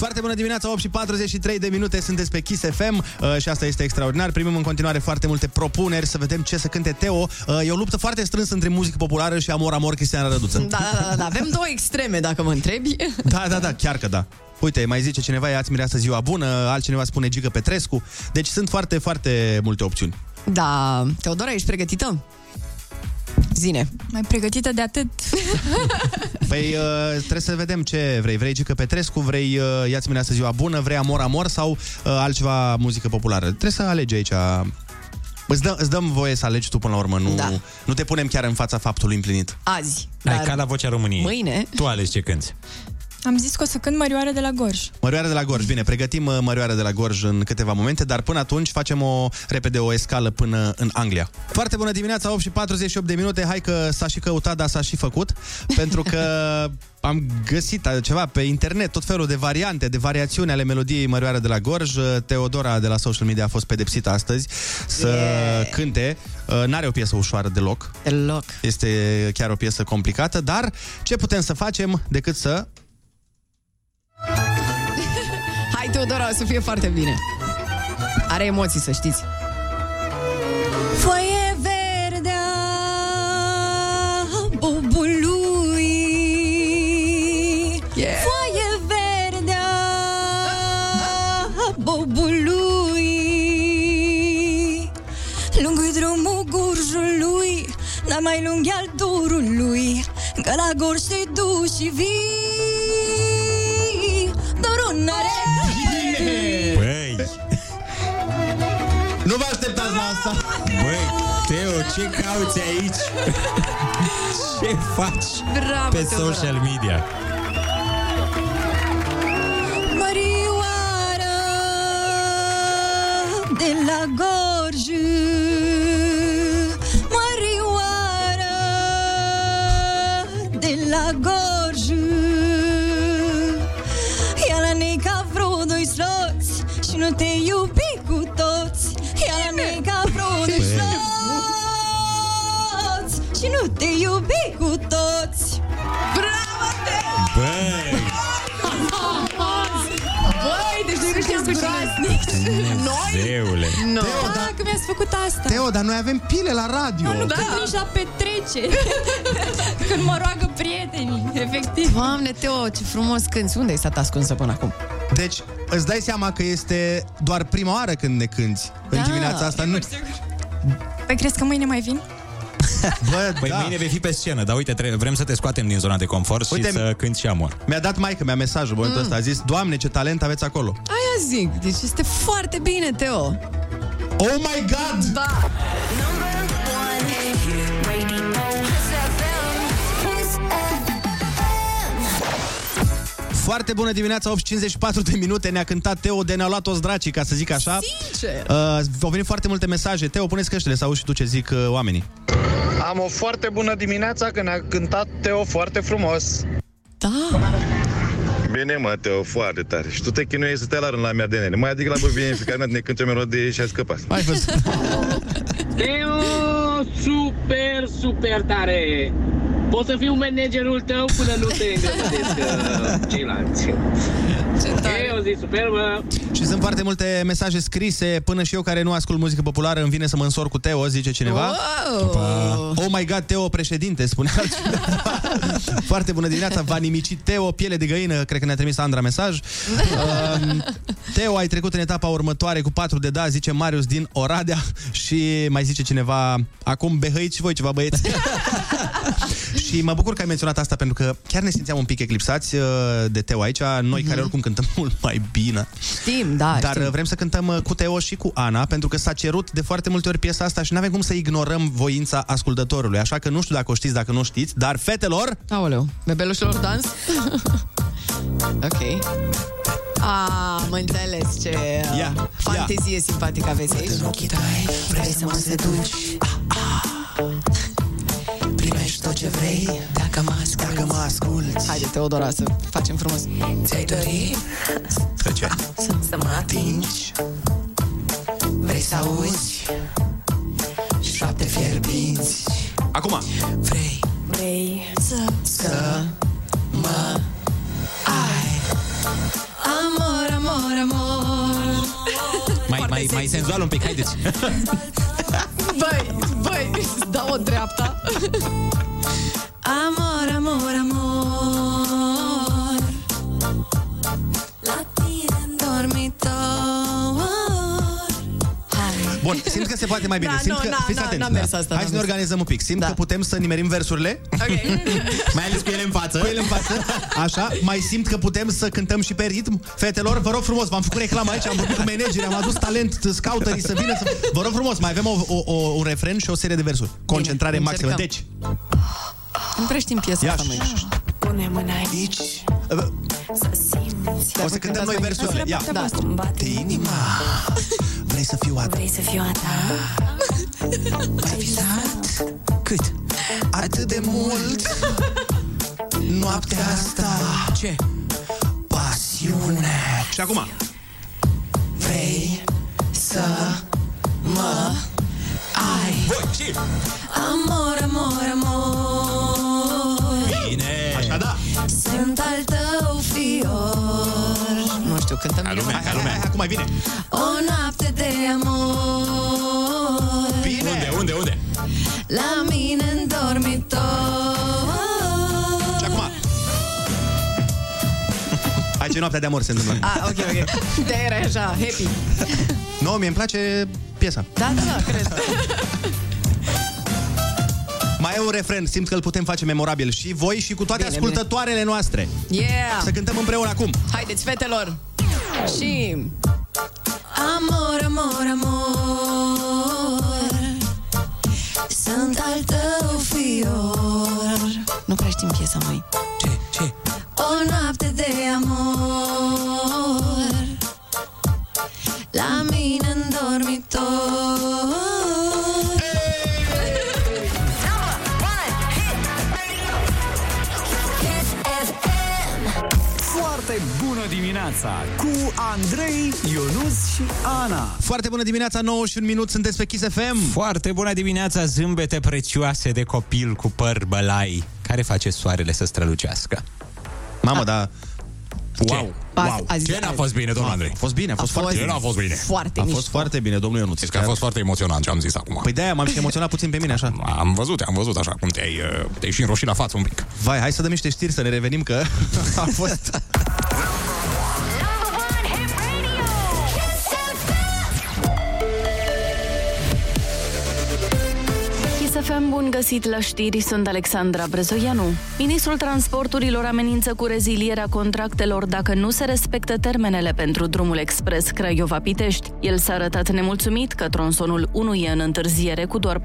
Foarte bună dimineața, 8 și 43 de minute, sunteți pe Kiss FM uh, și asta este extraordinar. Primim în continuare foarte multe propuneri să vedem ce să cânte Teo. Uh, e o luptă foarte strânsă între muzică populară și Amor Amor Cristian Răduță. Da, da, da, da. Avem două extreme, dacă mă întrebi. Da, da, da, chiar că da. Uite, mai zice cineva, ia-ți mireasă ziua bună, altcineva spune Gică Petrescu. Deci sunt foarte, foarte multe opțiuni. Da, Teodora, ești pregătită? Zine. Mai pregătită de atât. Păi uh, trebuie să vedem ce vrei. Vrei Gică Petrescu, vrei uh, Ia-ți mireasă ziua bună, vrei Amor Amor sau uh, altceva muzică populară. Trebuie să alegi aici Îți, dă, îți dăm voie să alegi tu până la urmă, nu, Da. nu te punem chiar în fața faptului împlinit. Azi. Ai ca la Vocea României. Mâine. Tu alegi ce cânti. Am zis că o să cânt Mărioară de la Gorj. Mărioară de la Gorj. Bine, pregătim uh, Mărioară de la Gorj în câteva momente, dar până atunci facem o repede o escală până în Anglia. Foarte bună dimineața, 8 și 48 de minute. Hai că s-a și căutat, dar s-a și făcut, pentru că am găsit ceva pe internet, tot felul de variante, de variațiuni ale melodiei Mărioară de la Gorj. Teodora de la social media a fost pedepsită astăzi să Yeah. cânte. Uh, N-are o piesă ușoară deloc. Deloc. Este chiar o piesă complicată, dar ce putem să facem decât să Hai, Teodora, o să fie foarte bine. Are emoții, să știți. Foaie verde a bobului Yeah. Foaie verde a bobului Lung drumul gurjului Dar mai lung e al dorului Că la gorj te duci și vii la asta! băi, Teo, ce cauți aici? Ce faci Bravo, pe Teodora. social media? Mărioară de la Gorj Mărioară de la Gorj Noi? zeule. No. Ah, că mi-ați făcut asta Teo, dar noi avem pile la radio. Nu da. cânt nici la petreceri Când mă roagă prietenii Efectiv Doamne, Teo, ce frumos cânti. Unde ai stat ascunsă până acum? Deci, îți dai seama că este doar prima oară când ne cânti în Da, dimineața asta. Nu... Păi crezi că mâine mai vin? Bă, Păi da. mâine vei fi pe scenă, dar uite, tre- vrem să te scoatem din zona de confort Uite, și să cânti și amor. Mi-a dat maică mea mesajul în momentul ăsta. A zis, Doamne, ce talent aveți acolo. Aia zic, deci este foarte bine, Teo. Oh my God! Da. Foarte bună dimineața, 8 și 54 de minute. Ne-a cântat Teo de ne-a luat toți dracii, ca să zic așa. Sincer. Uh, au venit foarte multe mesaje. Teo, puneți căștile să auzi și tu ce zic uh, oamenii. Am o foarte bună dimineața că ne-a cântat Teo foarte frumos. Da. Bine, mă, Teo, foarte tare. Și tu te chinuiești să stai la rând la merdenele. Mai adică la băvie în fiecare dată ne cânti o melodie și ai scăpat. Mai fost. Teo, super, super tare! Pot să fiu managerul tău până nu te îngrămădesc uh, ceilalți. Teo, zi superbă! Și sunt foarte multe mesaje scrise, până și eu care nu ascult muzică populară îmi vine să mă însor cu Teo, zice cineva. Wow. Oh my god, Teo președinte, spune altcineva. Foarte bună dimineața, v-a nimicit Teo, piele de găină, cred că ne-a trimis Andra mesaj. Um, Teo, ai trecut în etapa următoare cu 4 de da, zice Marius din Oradea și mai zice cineva, acum behăiți și voi ceva băieți. și mă bucur că ai menționat asta pentru că chiar ne simțeam un pic eclipsați uh, de Teo aici, noi care oricum cântăm mult mai bine. Știm, da, Dar știm. uh, vrem să cântăm uh, cu Teo și cu Ana, pentru că s-a cerut de foarte multe ori piesa asta și nu avem cum să ignorăm voința ascultătorului. Așa că nu știu dacă o știți, dacă nu știți, dar fetelor, Aoleu, bebelușilor dans? ok. Am înțeles ce uh, Ia, fantezie simpatică aveți aici. În ochii tăi vrei să mă seduci Primești tot ce vrei Dacă mă asculti. Dacă mă asculti. Haide, Teodora, să facem frumos. Ți-ai dori? Să ce? să, să mă atingi? Vrei să auzi? Șapte fierbinți. Acum. Vrei? Vrei să să mă ai. Am Amor, amor. Mai, mai, mai senzual un pic, haideți. Băi, băi, îți dau o dreapta. Amor, amor, amor Bun, simt că se poate mai bine. Da, simt nu, că, na, fiți na, atenți. n-am mers asta, Hai n-am să ne mers. organizăm un pic. Simt da. că putem să nimerim versurile. mai ales cu ele în față. Cu ele în față. Așa, mai simt că putem să cântăm și pe ritm. Fetelor, vă rog frumos, v-am făcut reclamă aici, am vorbit cu manageri, am adus talent, scouterii să vină să... Vă rog frumos, mai avem o, o, o, un refren și o serie de versuri. Concentrare Bine, maximă. încercăm. Deci, Îmi prea știm piesa Ia asta, și- măi Pune mâna aici Să simți o să cântăm noi versurile. Ia. Da. De inima Vrei să fiu a ta Vrei să fiu a ta Ai visat Cât? Atât de mult? Noaptea asta? Ce? Pasiune. Și acum? Vrei să mă ai? Voi și? Amor, amor, amor. Bine. Așa da. Sunt al tău fior. Nu știu, cântăm Ca lumea, ca Hai, lumea. hai, acum mai bine O noapte de amor. Bine. Unde, unde, unde? La mine în dormitor. Și acum. Aici e noaptea de amor se întâmplă. Ah, ok, ok. De era așa, happy. No, mie îmi place piesa. Da, da, da, cred. Mai e un refren, simt că îl putem face memorabil. Și voi și cu toate Bine, ascultătoarele noastre. Yeah. Să cântăm împreună acum. Haideți, fetelor Și Amor, amor, amor Sunt al tău fior Nu prea știm piesa, mai. Ce, ce? O noapte de amor La mine în dormitor dimineața cu Andrei, Ionus și Ana. Foarte bună dimineața, 9 și un minut, sunteți pe Kiss FM Foarte bună dimineața, zâmbete prețioase de copil cu păr bălai, care face soarele să strălucească. Mamă, da Wow! Azi- wow. azi- Ce n-a fost bine, domnul Andrei? A fost bine, a fost A foarte fost- bine Ce n-a fost bine? Foarte A mișto fost foarte bine, domnul Ionuț Zici că a fost foarte emoționant ce am zis acum. Păi de-aia m-am și emoționat puțin pe mine așa Am văzut, am văzut așa cum te-ai, uh, te-ai și înroșit la față un pic. Vai, hai să dăm niște știri să ne revenim că a fost FM, bun găsit la știri, sunt Alexandra Brezoianu. Ministrul Transporturilor amenință cu rezilierea contractelor dacă nu se respectă termenele pentru drumul expres Craiova-Pitești. El s-a arătat nemulțumit că tronsonul 1 e în întârziere cu doar 45%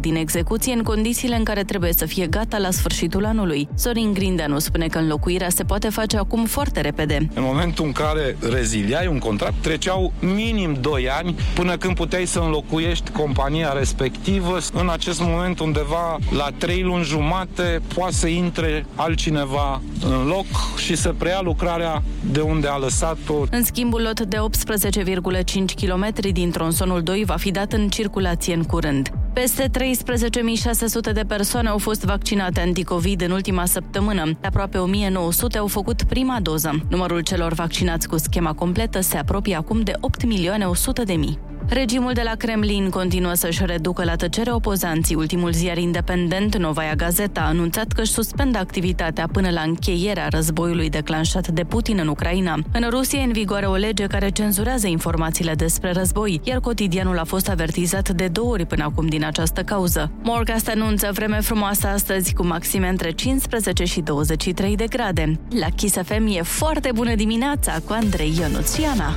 din execuție în condițiile în care trebuie să fie gata la sfârșitul anului. Sorin Grindeanu spune că înlocuirea se poate face acum foarte repede. În momentul în care reziliai un contract, treceau minim 2 ani până când puteai să înlocuiești compania respectivă. În acest moment, undeva la 3 luni jumate, poate să intre altcineva în loc și să preia lucrarea de unde a lăsat-o. În schimbul lot de 18,5 km din tronsonul 2 va fi dat în circulație în curând. Peste 13.600 de persoane au fost vaccinate anticovid în ultima săptămână. Aproape 1.900 au făcut prima doză. Numărul celor vaccinați cu schema completă se apropie acum de 8 milioane 100 de mii. Regimul de la Kremlin continuă să-și reducă la tăcere opozanții. Ultimul ziar independent, Novaia Gazeta, a anunțat că își suspendă activitatea până la încheierea războiului declanșat de Putin în Ucraina. În Rusia e în vigoare o lege care cenzurează informațiile despre război, iar cotidianul a fost avertizat de două ori până acum din această cauză. Morgast anunță vreme frumoasă astăzi cu maxime între 15 și 23 de grade. La Kiss FM e foarte bună dimineața cu Andrei Ionuțiana.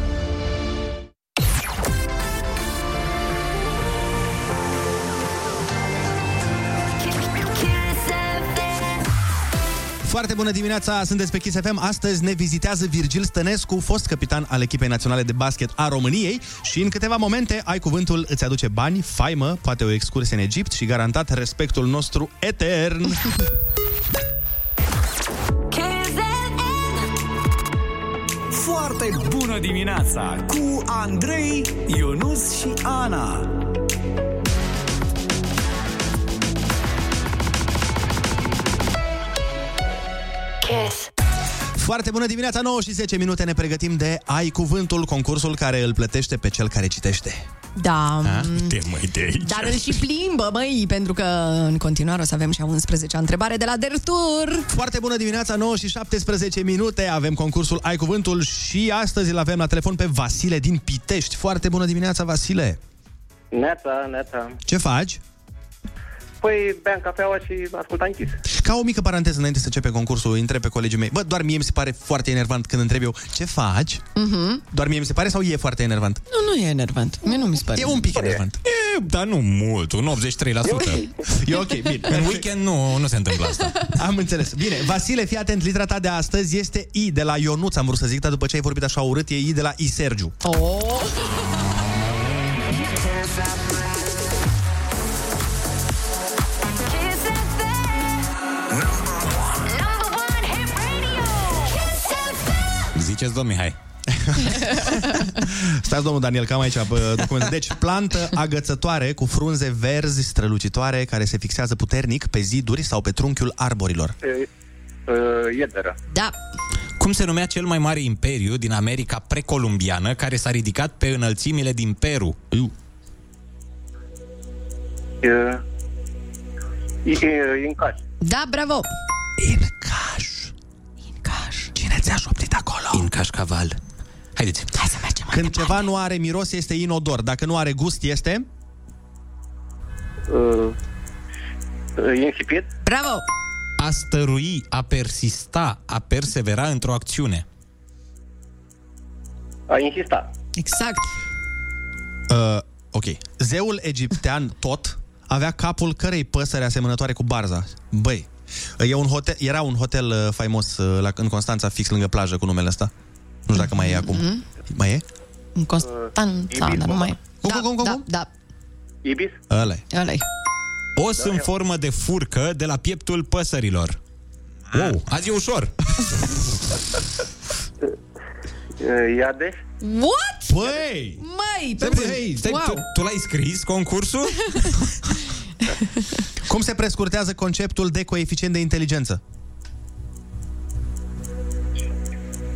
Foarte bună dimineața, sunteți pe Kiss FM. Astăzi ne vizitează Virgil Stănescu, fost capitan al echipei naționale de basket a României și în câteva momente ai cuvântul îți aduce bani, faimă, poate o excursie în Egipt și garantat respectul nostru etern. Foarte bună dimineața cu Andrei, Ionus și Ana. Kiss. Foarte bună dimineața, 9 și 10 minute ne pregătim de Ai Cuvântul, concursul care îl plătește pe cel care citește. Da. Te măi de aici. Dar îl și plimbă, măi, pentru că în continuare o să avem și a 11 întrebare de la Dertur. Foarte bună dimineața, 9 și 17 minute, avem concursul Ai Cuvântul și astăzi îl avem la telefon pe Vasile din Pitești. Foarte bună dimineața, Vasile! Neața, neața. Ce faci? Păi beam cafeaua și ascultam închis. Ca o mică paranteză înainte să începe concursul, întreb pe colegii mei. Bă, doar mie mi se pare foarte enervant când întreb eu ce faci? Mhm. Doar mie mi se pare sau e foarte enervant? Nu, nu e enervant. Mie nu mi se pare. E un pic enervant. E, dar nu mult, un 83%. E ok, bine. În weekend nu, nu se întâmplă asta. Am înțeles. Bine, Vasile, fii atent, litera ta de astăzi este I de la Ionuț, am vrut să zic, dar după ce ai vorbit așa urât, e I de la I Sergiu. Oh. Ziceți, domn Mihai. Stați, domnul Daniel, cam aici bă, documentul. Deci, plantă agățătoare cu frunze verzi strălucitoare care se fixează puternic pe ziduri sau pe trunchiul arborilor. Iederă. Da. Cum se numea cel mai mare imperiu din America precolumbiană care s-a ridicat pe înălțimile din Peru? Iu. Incaș. Da, bravo. Cine ți-a șoptit acolo? In Cașcaval. Haideți. Hai să mergem. Când ceva nu are miros, este inodor. Dacă nu are gust, este... Uh, insipid. Bravo. A stărui, a persista, a persevera într-o acțiune. A insista. Exact. Uh, ok. Zeul egiptean tot avea capul cărei păsări asemănătoare cu barza. Băi, e un hotel, era un hotel uh, faimos uh, la, în Constanța, fix lângă plajă, cu numele ăsta. Nu știu dacă mai e acum. Mhm. Mai e? În Constanța, dar nu mai... Cum, da, cum, cum, da, cum? da. Ibis. Ăla e. Ăla e. Os în formă de furcă de la pieptul păsărilor. Wow, azi e ușor. Iade. What? Băi! Măi, pe Stai, bune. stai, stai, wow. tu, tu l-ai scris, concursul? Cum se prescurtează conceptul de coeficient de inteligență?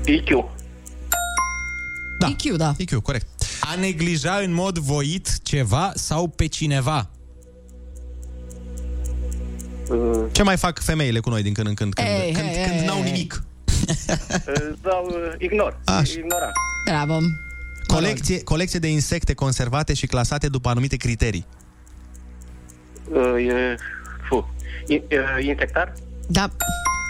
IQ. Da. IQ, da. IQ, corect. A neglija în mod voit ceva sau pe cineva. Ce mai fac femeile cu noi din când în când? Când, Ei, când, ei, când ei, n-au ei. nimic. Sau uh, ignor. Așa. Ignorant. Bravo. Colecție, colecție de insecte conservate și clasate după anumite criterii. Uh, e, fu. I, uh, insectar. Da.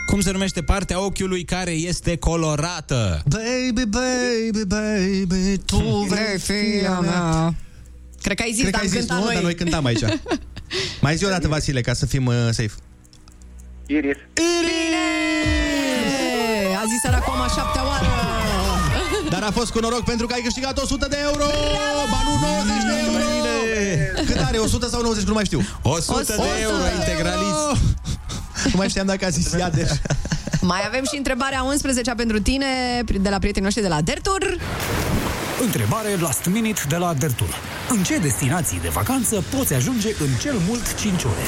Cum se numește partea ochiului care este colorată? Baby, baby, baby, tu vei fi a mea. Cred că ai zis, Cred că dar ai am zis, cântat nu, noi. dar noi cântam aici. Mai zi o dată, Vasile, ca să fim uh, safe. Iris. Bine! A zis săracoma șaptea oară. Dar a fost cu noroc pentru că ai câștigat 100 de euro! Ba nu, 90 de euro! Cât are? 100 sau 90? Nu mai știu. 100 de euro integralist. Nu mai știam dacă a zis Iadeș. Mai avem și întrebarea 11 pentru tine de la prietenii noștri de la Dertur. Întrebare last minute de la Dertur. În ce destinații de vacanță poți ajunge în cel mult 5 ore?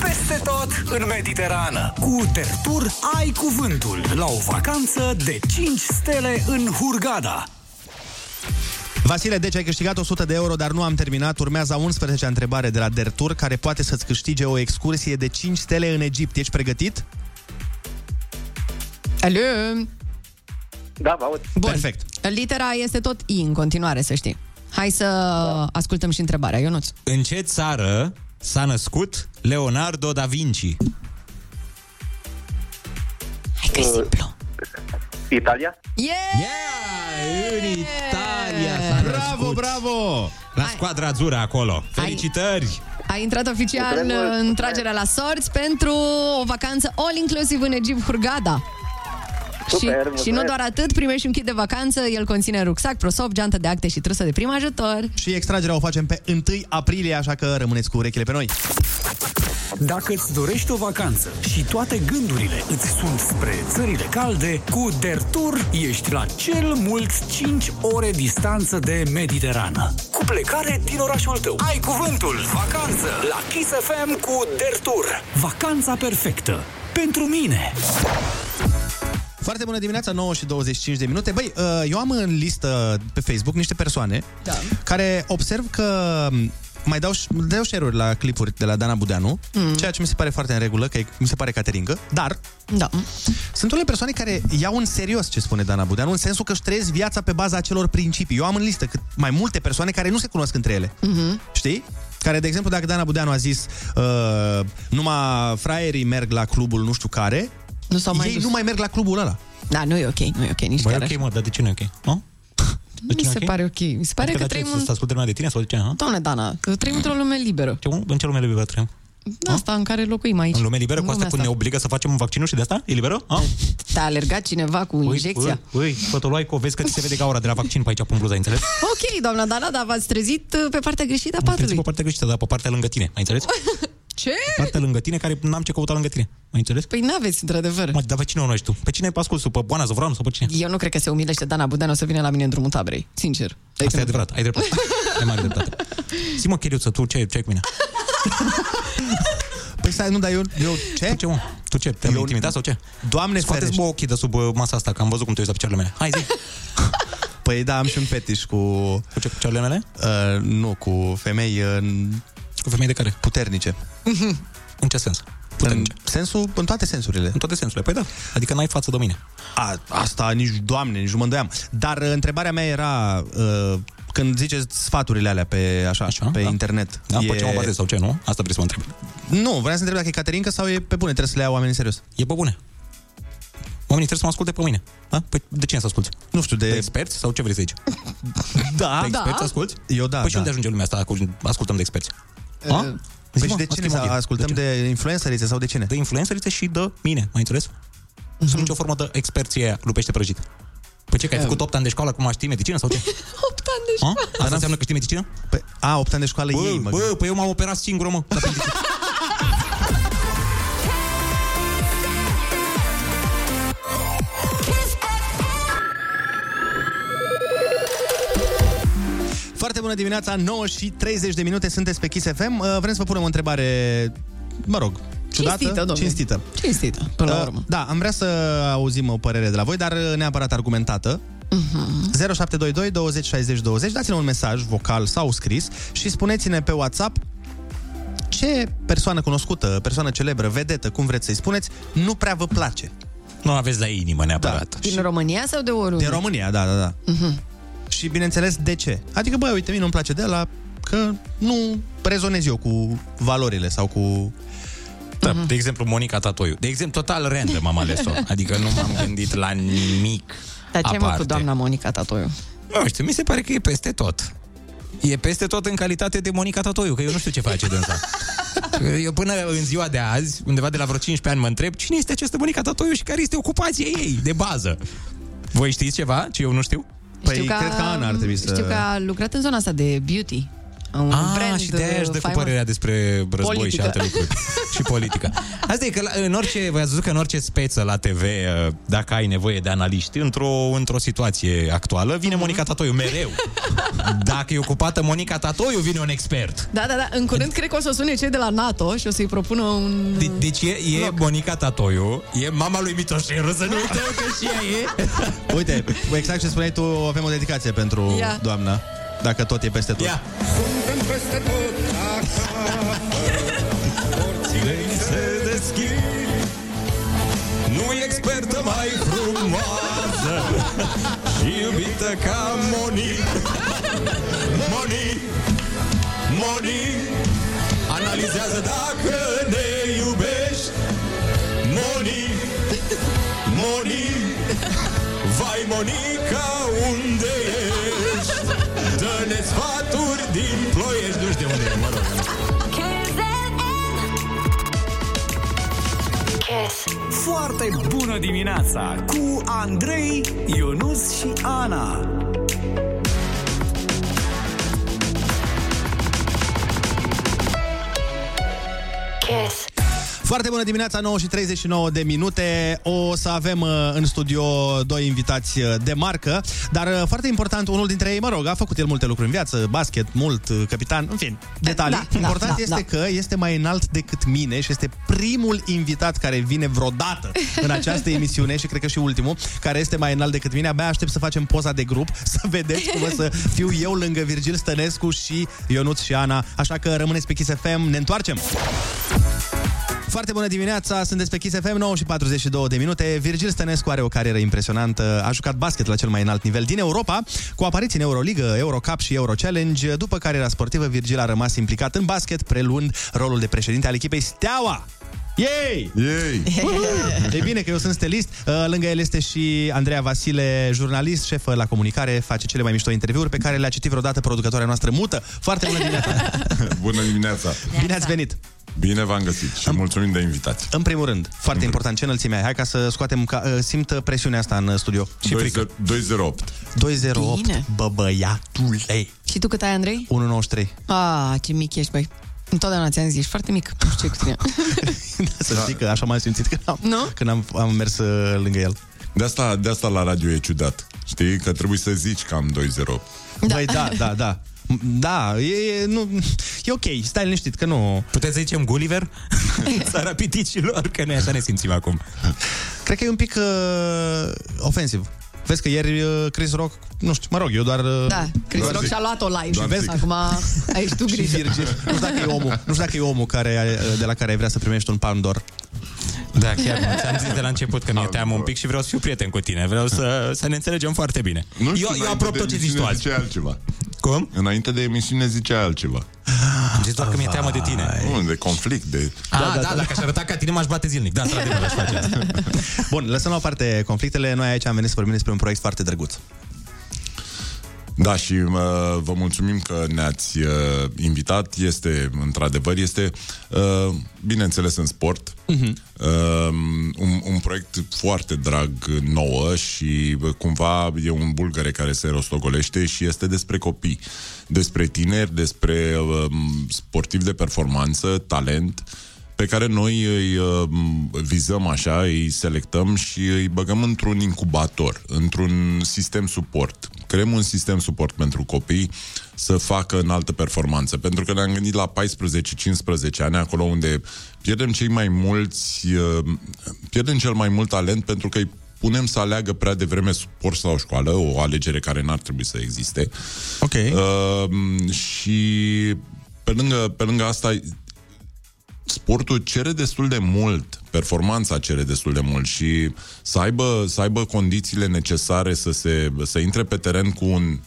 Peste tot în Mediterană. Cu Dertur ai cuvântul la o vacanță de 5 stele în Hurgada. Vasile, deci ai câștigat 100 de euro, dar nu am terminat. Urmează a 11 întrebare de la Dertur, care poate să-ți câștige o excursie de 5 stele în Egipt. Ești pregătit? Alo! Da, vă aud. Bun. Perfect. Litera este tot I în continuare, să știi. Hai să ascultăm și întrebarea, Ionuț. În ce țară s-a născut Leonardo da Vinci? Hai că simplu. Italia. Yeah! Yeah! În Italia s-a Bravo, născut. bravo! La squadra azzurra acolo. Felicitări! A intrat oficial Mulțumesc mult. în tragerea la sorți pentru o vacanță all-inclusiv în Egipt Hurgada. Super, și, mulțumesc. și nu doar atât, primești un kit de vacanță, el conține rucsac, prosop, geantă de acte și trusă de prim ajutor. Și extragerea o facem pe 1 aprilie, așa că rămâneți cu urechile pe noi. Dacă îți dorești o vacanță și toate gândurile îți sunt spre țările calde, cu Dertur ești la cel mult 5 ore distanță de Mediterană. Cu plecare din orașul tău. Ai cuvântul vacanță la Kiss FM cu Dertur. Vacanța perfectă. Pentru mine. Foarte bună dimineața, 9 și 25 de minute. Băi, uh, eu am în listă pe Facebook niște persoane Da. care observ că mai dau, dau share-uri la clipuri de la Dana Budeanu, mm. ceea ce mi se pare foarte în regulă, că e- mi se pare cateringă, dar da. sunt unele persoane care iau în serios ce spune Dana Budeanu, în sensul că își trăiesc viața pe baza acelor principii. Eu am în listă cât mai multe persoane care nu se cunosc între ele. Mhm. Știi? Care, de exemplu, dacă Dana Budeanu a zis uh, numai fraierii merg la clubul nu știu care, nu s-au mai ei dus. nu mai merg la clubul ăla. Da, nu e ok, nu e ok nici Băi, chiar ok, așa. mă, dar de ce nu e ok? Nu? De Mi ce nu se e ok? pare ok. Mi se pare Adică că de ce, trăim Să în... asculte lumea de tine sau de ce? Ha? Doamne, Dana, că trăim într-o lume liberă. Ce, în ce lume liberă trăim? Asta în care locuim aici. În lume liberă, cu În asta lumea cu ne obligă să facem vaccinul și de asta? E liberă? Ha? Te-a alergat cineva cu injecția? Ui, ui, fătăloaico, vezi că ți se vede gaura de la vaccin pe aici, pe bluza, ai înțeles? Ok, doamna Dana, dar v-ați trezit uh, pe partea greșită a Am trezit patului. pe partea greșită, dar pe partea lângă tine, ai înțeles? Ce? Partea lângă tine, care n-am ce căuta lângă tine, ai înțeles? Păi n-aveți, într-adevăr. Mă, dar pe cine o cunoști tu? Pe cine ai ascultat? Pe Boana Zovranu sau pe cine? Eu nu cred că se umilește Dana Budeanu să vină la mine în drumul taberei, sincer. Asta e adevărat, ai dreptate. ai mare dreptate. Zi-mă, Chiriuță, tu ce, ce ai cu mine? Păi stai, nu, dar eu, eu ce? Tu ce, mă? Tu ce? Te-am Eu- intimidat sau ce? Doamne Scoateți ferește. bă ochii de sub uh, masa asta, că am văzut cum te uiți la picioarele mele. Hai zi! Păi da, am și un fetiș cu... Cu ce, picioarele mele? Uh, nu, cu femei uh, Cu femei de care? puternice. În ce sens? În sensul, în toate sensurile. În toate sensurile. Păi da, adică n-ai față de mine. A, asta nici, doamne, nici nu mă îndoiam. Dar uh, întrebarea mea era, uh, când ziceți sfaturile alea pe, așa, așa pe da. internet. Da, pe ce mă bazez sau ce, nu? Asta vrei să mă întreb. Nu, vreau să întreb dacă e Caterinca sau e pe bune, trebuie să le iau oamenii în serios. E pe bune. Oamenii trebuie să mă asculte pe mine. Da? Păi de cine să asculti? Nu știu, de... De experți sau ce vrei să zici? Da, De experți asculti? Eu da, Păi și da. unde ajunge lumea asta? cu- Ascultăm de experți. Uh, Ha? Păi Zi, și mă, de cine asta e să motiv. ascultăm ce? de influencerițe sau de cine? De influencerițe și de mine, mai înțeles? Nu sunt nicio formă de experție aia, lupește prăjit. Păi ce, că ai făcut 8 ani de școală, acum știi medicină sau ce? 8 ani de Ha? Asta înseamnă că știi medicină? Păi, a, 8 ani de școală Bă, ei, mă. bă, păi eu m-am operat singur, mă. bună dimineața, 9 și 30 de minute, sunteți pe Kiss FM. Uh, Vrem să vă punem o întrebare, mă rog, ciudată, Cinstită, domnule. cinstită. Cinstită, până la Uh, urmă. Da, am vrea să auzim o părere de la voi, dar uh, neapărat argumentată. Mhm. 0722 20 60 20 Dați-ne un mesaj vocal sau scris Și spuneți-ne pe WhatsApp Ce persoană cunoscută, persoană celebră, vedetă, cum vreți să-i spuneți Nu prea vă place Nu aveți la inimă neapărat. Din România sau de oriunde? Din România, da, da, da Mhm. Și bineînțeles, de ce? Adică, băi, uite, mie nu-mi place de la Că nu rezonez eu cu valorile sau cu... Da, de exemplu, Monica Tatoiu. De exemplu, total random am ales-o. Adică nu m-am gândit la nimic Dar ce mă aparte. cu doamna Monica Tatoiu? Nu știu, mi se pare că e peste tot. E peste tot în calitate de Monica Tatoiu, că eu nu știu ce face dânsa. Eu până în ziua de azi, undeva de la vreo 15 ani, mă întreb cine este această Monica Tatoiu și care este ocupația ei, de bază. Voi știți ceva ce eu nu știu? Păi, știu că, cred că Ana ar trebui să... Știu că a lucrat în zona asta de beauty. Un Ah, brand și de aia își dă cu faimos. părerea despre război Politică. și alte lucruri. și politică. Asta e că la, în orice, v-ați văzut că în orice speță la TV, uh, dacă ai nevoie de analiști, într-o, într-o situație actuală, vine Monica Tatoiu, mereu. Dacă e ocupată Monica Tatoiu, vine un expert. Da, da, da. În curând cred că o să sune cei de la NATO și o să-i propună un... De, deci e, e Monica Tatoiu, e mama lui Mitoșeru, să nu uităm că și ea e. Uite, exact ce spuneai tu, avem o dedicație pentru Ia. doamna Dacă tot e peste tot Ia. Suntem peste tot acasă Porțile îi se deschid Nu e expertă mai frumoasă Și iubită ca Moni Moni Moni Analizează dacă ne iubești Moni Moni Vai Monica, unde ești? Dă-ne sfaturi din ploiești Nu știu de unde e, mă rog Foarte bună dimineața cu Andrei, Ionus și Ana. Kiss. Foarte bună dimineața, 9 și 39 de minute. O să avem uh, în studio doi invitați uh, de marcă, dar uh, foarte important, unul dintre ei, mă rog, a făcut el multe lucruri în viață, basket, mult, uh, capitan, în fin, detalii. Da, important da, este da. că este mai înalt decât mine și este primul invitat care vine vreodată în această emisiune și cred că și ultimul, care este mai înalt decât mine. Abia aștept să facem poza de grup, să vedeți cum o să fiu eu lângă Virgil Stănescu și Ionuț și Ana. Așa că rămâneți pe Kiss FM, ne întoarcem! Foarte bună dimineața, sunteți pe Kiss FM, 9 și 42 de minute. Virgil Stănescu are o carieră impresionantă. A jucat basket la cel mai înalt nivel din Europa, cu apariții în Euroligă, Eurocup și Euro Challenge. După cariera sportivă, Virgil a rămas implicat în basket, preluând rolul de președinte al echipei Steaua. Yay! Yay! E bine că eu sunt stelist. Uh, Lângă el este și Andreea Vasile, jurnalist, șefă la comunicare, face cele mai mișto interviuri pe care le-a citit vreodată producătoarea noastră mută. Foarte bună dimineața! Bună dimineața! Bine ați venit! Bine v-am găsit și mulțumim de invitație. În primul rând, foarte important, ce înălțime ai? Hai ca să scoatem, ca, uh, simt presiunea asta în studio. Și frică. 208. 208, Bine. bă băiatule. Și tu cât ai, Andrei? 193. Ah, ce mic ești, băi. Întotdeauna ți-am zis, ești foarte mic. Nu știu ce cu tine. Să știi că așa m-am simțit când am, Nu? când am, am mers uh, lângă el. De asta, de asta la radio e ciudat. Știi? Că trebuie să zici că am 208. Da. Băi, da, da, da. Da, e, e, nu, e ok, stai liniștit, că nu... Puteți să zicem Gulliver? Țara piticilor, că noi așa ne simțim acum. Cred că e un pic uh, ofensiv. Vezi că ieri uh, Chris Rock, nu știu, mă rog, eu doar... Uh, Da, Chris doar Rock zic. și-a luat-o live și Doar vezi, zic. acum ai și tu Și grijă. Virgil. Nu știu dacă e omul, nu știu dacă e omul care, uh, de la care ai vrea să primești un palm d'or. Da, chiar nu. Ți-am zis de la început că mi-e teamă un pic și vreau să fiu prieten cu tine. Vreau să, să ne înțelegem foarte bine. Nu știu, eu, eu înainte aprob de tot ce zici tu emisiune azi. Ziceai altceva. Cum? Înainte de emisiune zicea altceva. Am zis doar că mi-e teamă de tine. Nu, de conflict, de... Da, da, da, dacă aș arăta ca tine, m-aș bate zilnic. Da, într-adevăr, aș face asta. Bun, lăsăm la o parte conflictele. Noi aici am venit să vorbim despre un proiect foarte drăguț. Da, și uh, vă mulțumim că ne-ați uh, invitat. Este, într-adevăr, este, uh, bineînțeles, în sport. Uh-huh. Uh, un, un proiect foarte drag nouă și uh, cumva e un bulgare care se rostogolește și este despre copii, despre tineri, despre uh, sportivi de performanță, talent, pe care noi îi uh, vizăm așa, îi selectăm și îi băgăm într-un incubator, într-un sistem suport. Creăm un sistem suport pentru copii să facă în altă performanță. Pentru că ne-am gândit la 14-15 ani, acolo unde pierdem cei mai mulți, uh, pierdem cel mai mult talent pentru că îi punem să aleagă prea devreme sport sau școală, o alegere care n-ar trebui să existe. Ok. Uh, și pe lângă, pe lângă asta, sportul cere destul de mult, performanța cere destul de mult și să aibă, să aibă condițiile necesare să, se, să intre pe teren cu un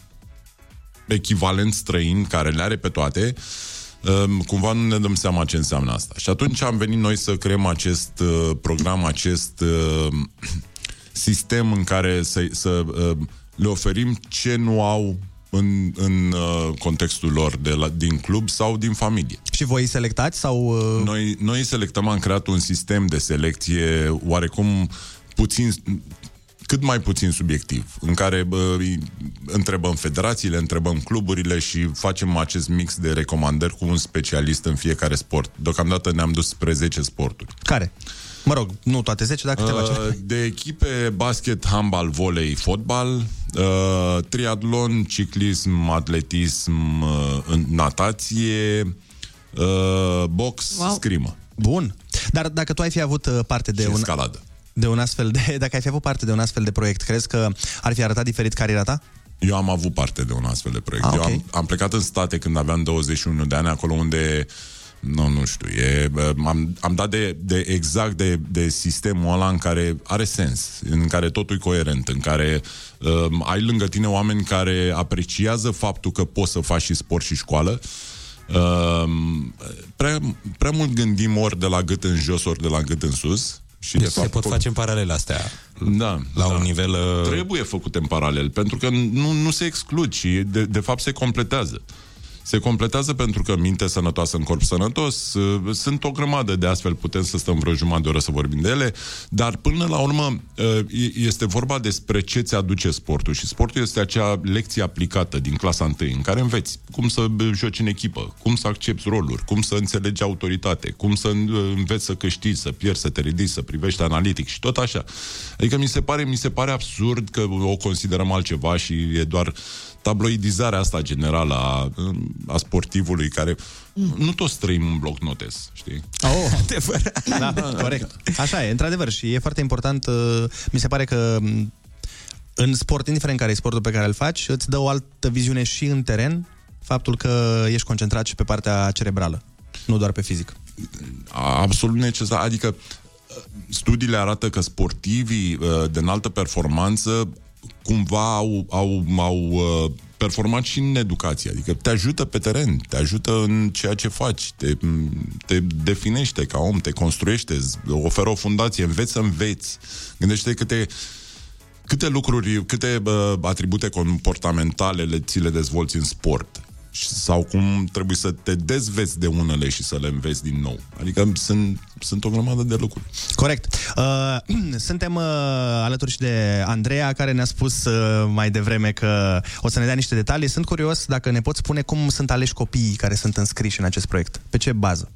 echivalent străin care le are pe toate, um, cumva nu ne dăm seama ce înseamnă asta. Și atunci am venit noi să creăm acest uh, program, acest uh, sistem în care să, să uh, le oferim ce nu au în, în uh, contextul lor de la, din club sau din familie. Și voi selectați sau... Uh... Noi, noi selectăm, am creat un sistem de selecție oarecum puțin cât mai puțin subiectiv, în care bă, îi întrebăm federațiile, întrebăm cluburile și facem acest mix de recomandări cu un specialist în fiecare sport. Deocamdată ne-am dus spre 10 sporturi. Care? Mă rog, nu toate 10, dar câteva. Uh, de echipe basket, handbal, volei, fotbal, uh, triatlon, ciclism, atletism, uh, natație, uh, box, Wow. wow. scrimă. Bun. Dar dacă tu ai fi avut uh, parte de Și un... escaladă. De un astfel de... Dacă ai fi avut parte de un astfel de proiect, crezi că ar fi arătat diferit cariera ta? Eu am avut parte de un astfel de proiect. Ah, Eu ok. am, am plecat în state când aveam 21 de ani, acolo unde nu, nu știu, e, bă, am, am dat de, de exact de, de sistemul ăla în care are sens, în care totul e coerent, în care um, ai lângă tine oameni care apreciază faptul că poți să faci și sport și școală. Um, prea, prea mult gândim ori de la gât în jos, ori de la gât în sus. Și Deci de fapt, se pot face în paralel astea. Da. La da. un nivel... Uh... Trebuie făcute în paralel, pentru că nu, nu se exclud și de, de fapt se completează. Se completează pentru că minte sănătoasă în corp sănătos. Uh, Sunt o grămadă de astfel, putem să stăm vreo jumătate de oră să vorbim de ele, dar până la urmă uh, e- este vorba despre ce ți aduce sportul și sportul este acea lecție aplicată din clasa 1 în care înveți cum să joci în echipă, cum să accepti roluri, cum să înțelegi autoritate, cum să uh, înveți să câștigi, să pierzi, să te ridici, să privești analitic și tot așa. Adică mi se pare, mi se pare absurd că o considerăm altceva și e doar tabloidizarea asta generală a, a sportivului care nu toți trăim în bloc notes, știi? Oh, da, corect. Așa e, într-adevăr, și e foarte important, uh, mi se pare că m, în sport, indiferent care e sportul pe care îl faci, îți dă o altă viziune și în teren, faptul că ești concentrat și pe partea cerebrală, nu doar pe fizic. Absolut necesar. Adică studiile arată că sportivii uh, de înaltă performanță cumva au, au, au uh, performat și în educație. Adică te ajută pe teren, te ajută în ceea ce faci, te, te definește ca om, te construiește, îți oferă o fundație, înveți să înveți. Gândește câte câte lucruri, câte uh, atribute comportamentale le, ți le dezvolți în sport Și- sau cum trebuie să te dezveți de unele și să le înveți din nou. Adică sunt, sunt o grămadă de lucruri. Corect. Uh, suntem uh, alături și de Andreea, care ne-a spus uh, mai devreme că o să ne dea niște detalii. Sunt curios dacă ne poți spune cum sunt aleși copiii care sunt înscriși în acest proiect. Pe ce bază?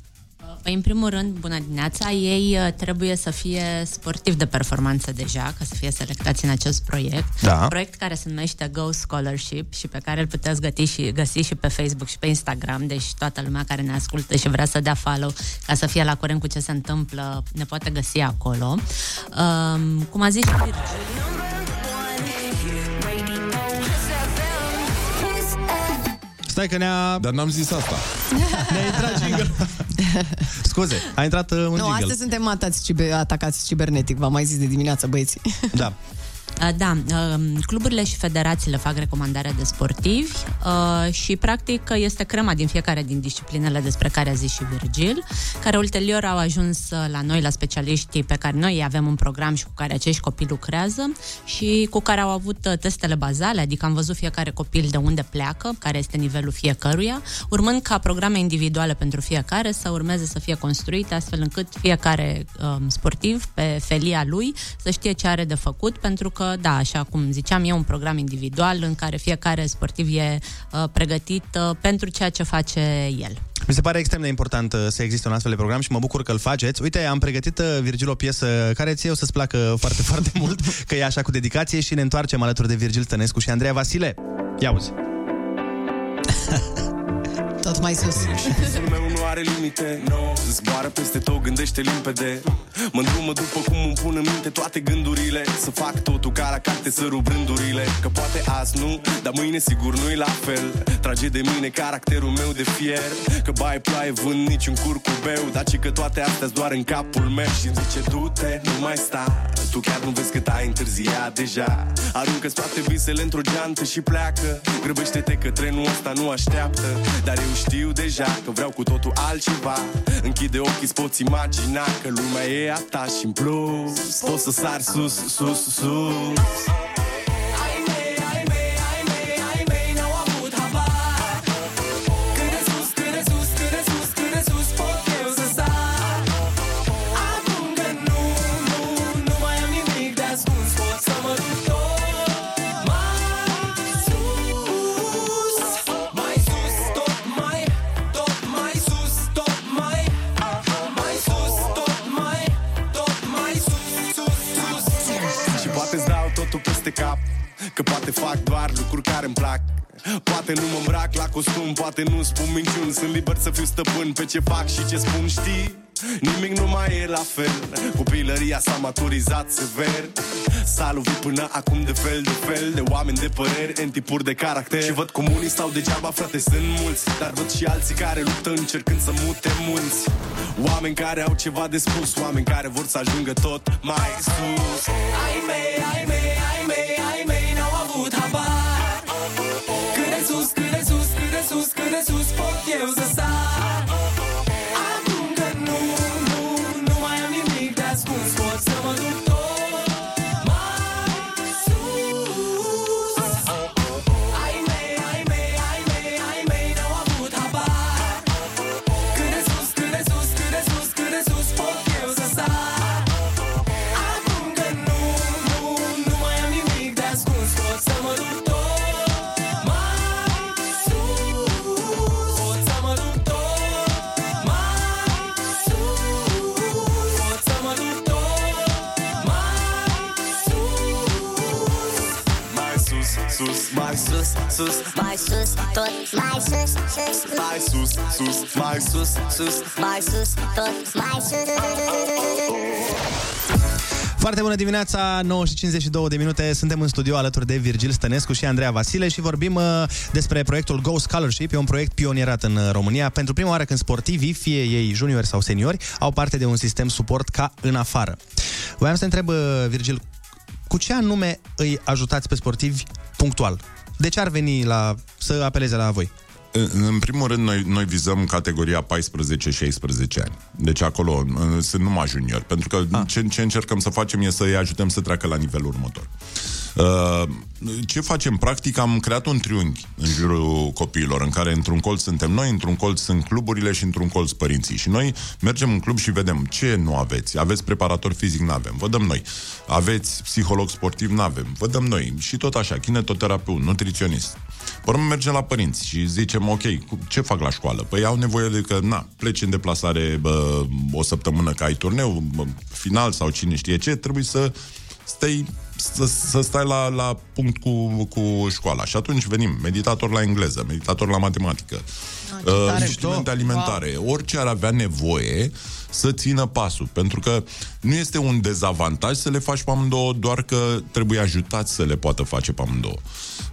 Păi, în primul rând, bună dimineața, ei uh, trebuie să fie sportivi de performanță deja, ca să fie selectați în acest proiect. Da. Proiect care se numește Go Scholarship și pe care îl puteți găsi și, găsi și pe Facebook și pe Instagram, deci toată lumea care ne ascultă și vrea să dea follow ca să fie la curent cu ce se întâmplă, ne poate găsi acolo. Um, cum a zis și Virgil, Stai că ne-a... Dar n-am zis asta. Ne-a intrat jingle. Scuze, a intrat uh, un nu, jingle. astăzi suntem atați, ciber, atacați cibernetic, v-am mai zis de dimineață, băieții. Da. Uh, Da, uh, cluburile și federațiile fac recomandare de sportivi uh, și practic este crema din fiecare din disciplinele despre care a zis și Virgil, care ulterior au ajuns uh, la noi, la specialiștii pe care noi îi avem un program și cu care acești copii lucrează și cu care au avut uh, testele bazale, adică am văzut fiecare copil de unde pleacă, care este nivelul fiecăruia, urmând ca programe individuale pentru fiecare să urmeze să fie construite astfel încât fiecare um, sportiv pe felia lui să știe ce are de făcut, pentru că, da, așa cum ziceam, e un program individual în care fiecare sportiv e uh, pregătit uh, pentru ceea ce face el. Mi se pare extrem de important uh, să existe un astfel de program și mă bucur că îl faceți. Uite, am pregătit, uh, Virgil, o piesă care ție o să-ți placă foarte, foarte mult, că e așa cu dedicație și ne întoarcem alături de Virgil Tănescu și Andreea Vasile. Ia uzi. Tot mai sus. Visul meu nu are limite. No. Zboară peste tot, gândește limpede. Mă îndrumă după cum îmi pun în minte toate gândurile. Să fac totul ca la carte să rup rândurile. Că poate azi nu, dar mâine sigur nu-i la fel. Trage de mine caracterul meu de fier. Că bai ploaie vând niciun curcubeu Dar ci că toate astea doar în capul meu. Și îmi zice du-te, nu mai sta. Tu chiar nu vezi cât ai întârziat deja. Aruncă-ți toate visele într-o geantă și pleacă. Grăbește-te că trenul ăsta nu așteaptă. Dar eu știu deja că vreau cu totul altceva. Închide ochii, îți poți imagina că lumea e a ta și în plus. Poți să sari sus, sus, sus cap Că poate fac doar lucruri care îmi plac. Poate nu mă îmbrac la costum Poate nu spun minciuni. Sunt liber să fiu stăpân pe ce fac și ce spun Știi? Nimic nu mai e la fel. Copilăria s-a maturizat sever. S-a lovit până acum de fel de fel. De oameni de păreri, în tipuri de caracter. Și văd cum unii stau degeaba, frate, sunt mulți. Dar văd și alții care luptă încercând să mute munți. Oameni care au ceva de spus Oameni care vor să ajungă tot mai sus. Ai mei, ai mei, ai mei, sus Mai sus, tot mai sus, sus Mai sus, sus, mai sus, sus Mai sus, tot mai sus Foarte bună dimineața, 9 și 52 de minute. Suntem în studio alături de Virgil Stănescu și Andreea Vasile și vorbim uh, despre proiectul Go Scholarship. E un proiect pionierat în uh, România. Pentru prima oară când sportivii, fie ei juniori sau seniori, au parte de un sistem suport ca în afară. Voiam să te întreb, uh, Virgil, cu ce anume îi ajutați pe sportivi punctual? De ce ar veni la, să apeleze la voi? În în primul rând, noi, noi vizăm categoria 14-16 ani. Deci acolo uh, sunt numai juniori. Pentru că Ah. ce, ce încercăm să facem e să îi ajutăm să treacă la nivelul următor. Uh, ce facem? Practic am creat un triunghi în jurul copiilor, în care într-un colț suntem noi, într-un colț sunt cluburile și într-un colț părinții. Și noi mergem în club și vedem ce nu aveți. Aveți preparator fizic? Nu avem. Vă dăm noi. Aveți psiholog sportiv? Nu avem. Vă dăm noi. Și tot așa, kinetoterapeut, nutriționist. Pe urmă mergem la părinți și zicem, ok, cu- ce fac la școală? Păi au nevoie de că, na, pleci în deplasare bă, o săptămână că ai turneu, bă, final sau cine știe ce, trebuie să stai, să, să stai la, la punct cu, cu școala. Și atunci venim, meditator la engleză, meditator la matematică, ce uh, tare. instrumente alimentare, orice ar avea nevoie să țină pasul. Pentru că nu este un dezavantaj să le faci pe amândouă, doar că trebuie ajutat să le poată face pe amândouă.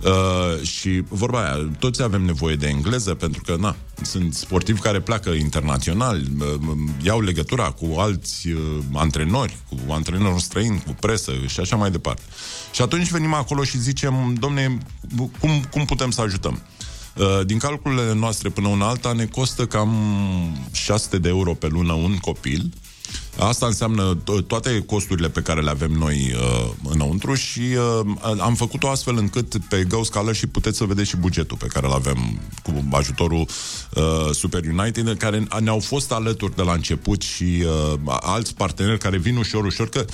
Uh, și vorba aia, toți avem nevoie de engleză pentru că, na, sunt sportivi care pleacă internațional, uh, iau legătura cu alți uh, antrenori, cu antrenori străini, cu presă și așa mai departe. Și atunci venim acolo și zicem, domne, cum, cum putem să ajutăm? Uh, Din calculele noastre până una alta ne costă cam 600 de euro pe lună un copil. Asta înseamnă to- toate costurile pe care le avem noi uh, înăuntru și uh, am făcut-o astfel încât pe Go Scholarship puteți să vedeți și bugetul pe care îl avem cu ajutorul uh, Super United, care ne-au fost alături de la început și uh, alți parteneri care vin ușor, ușor, că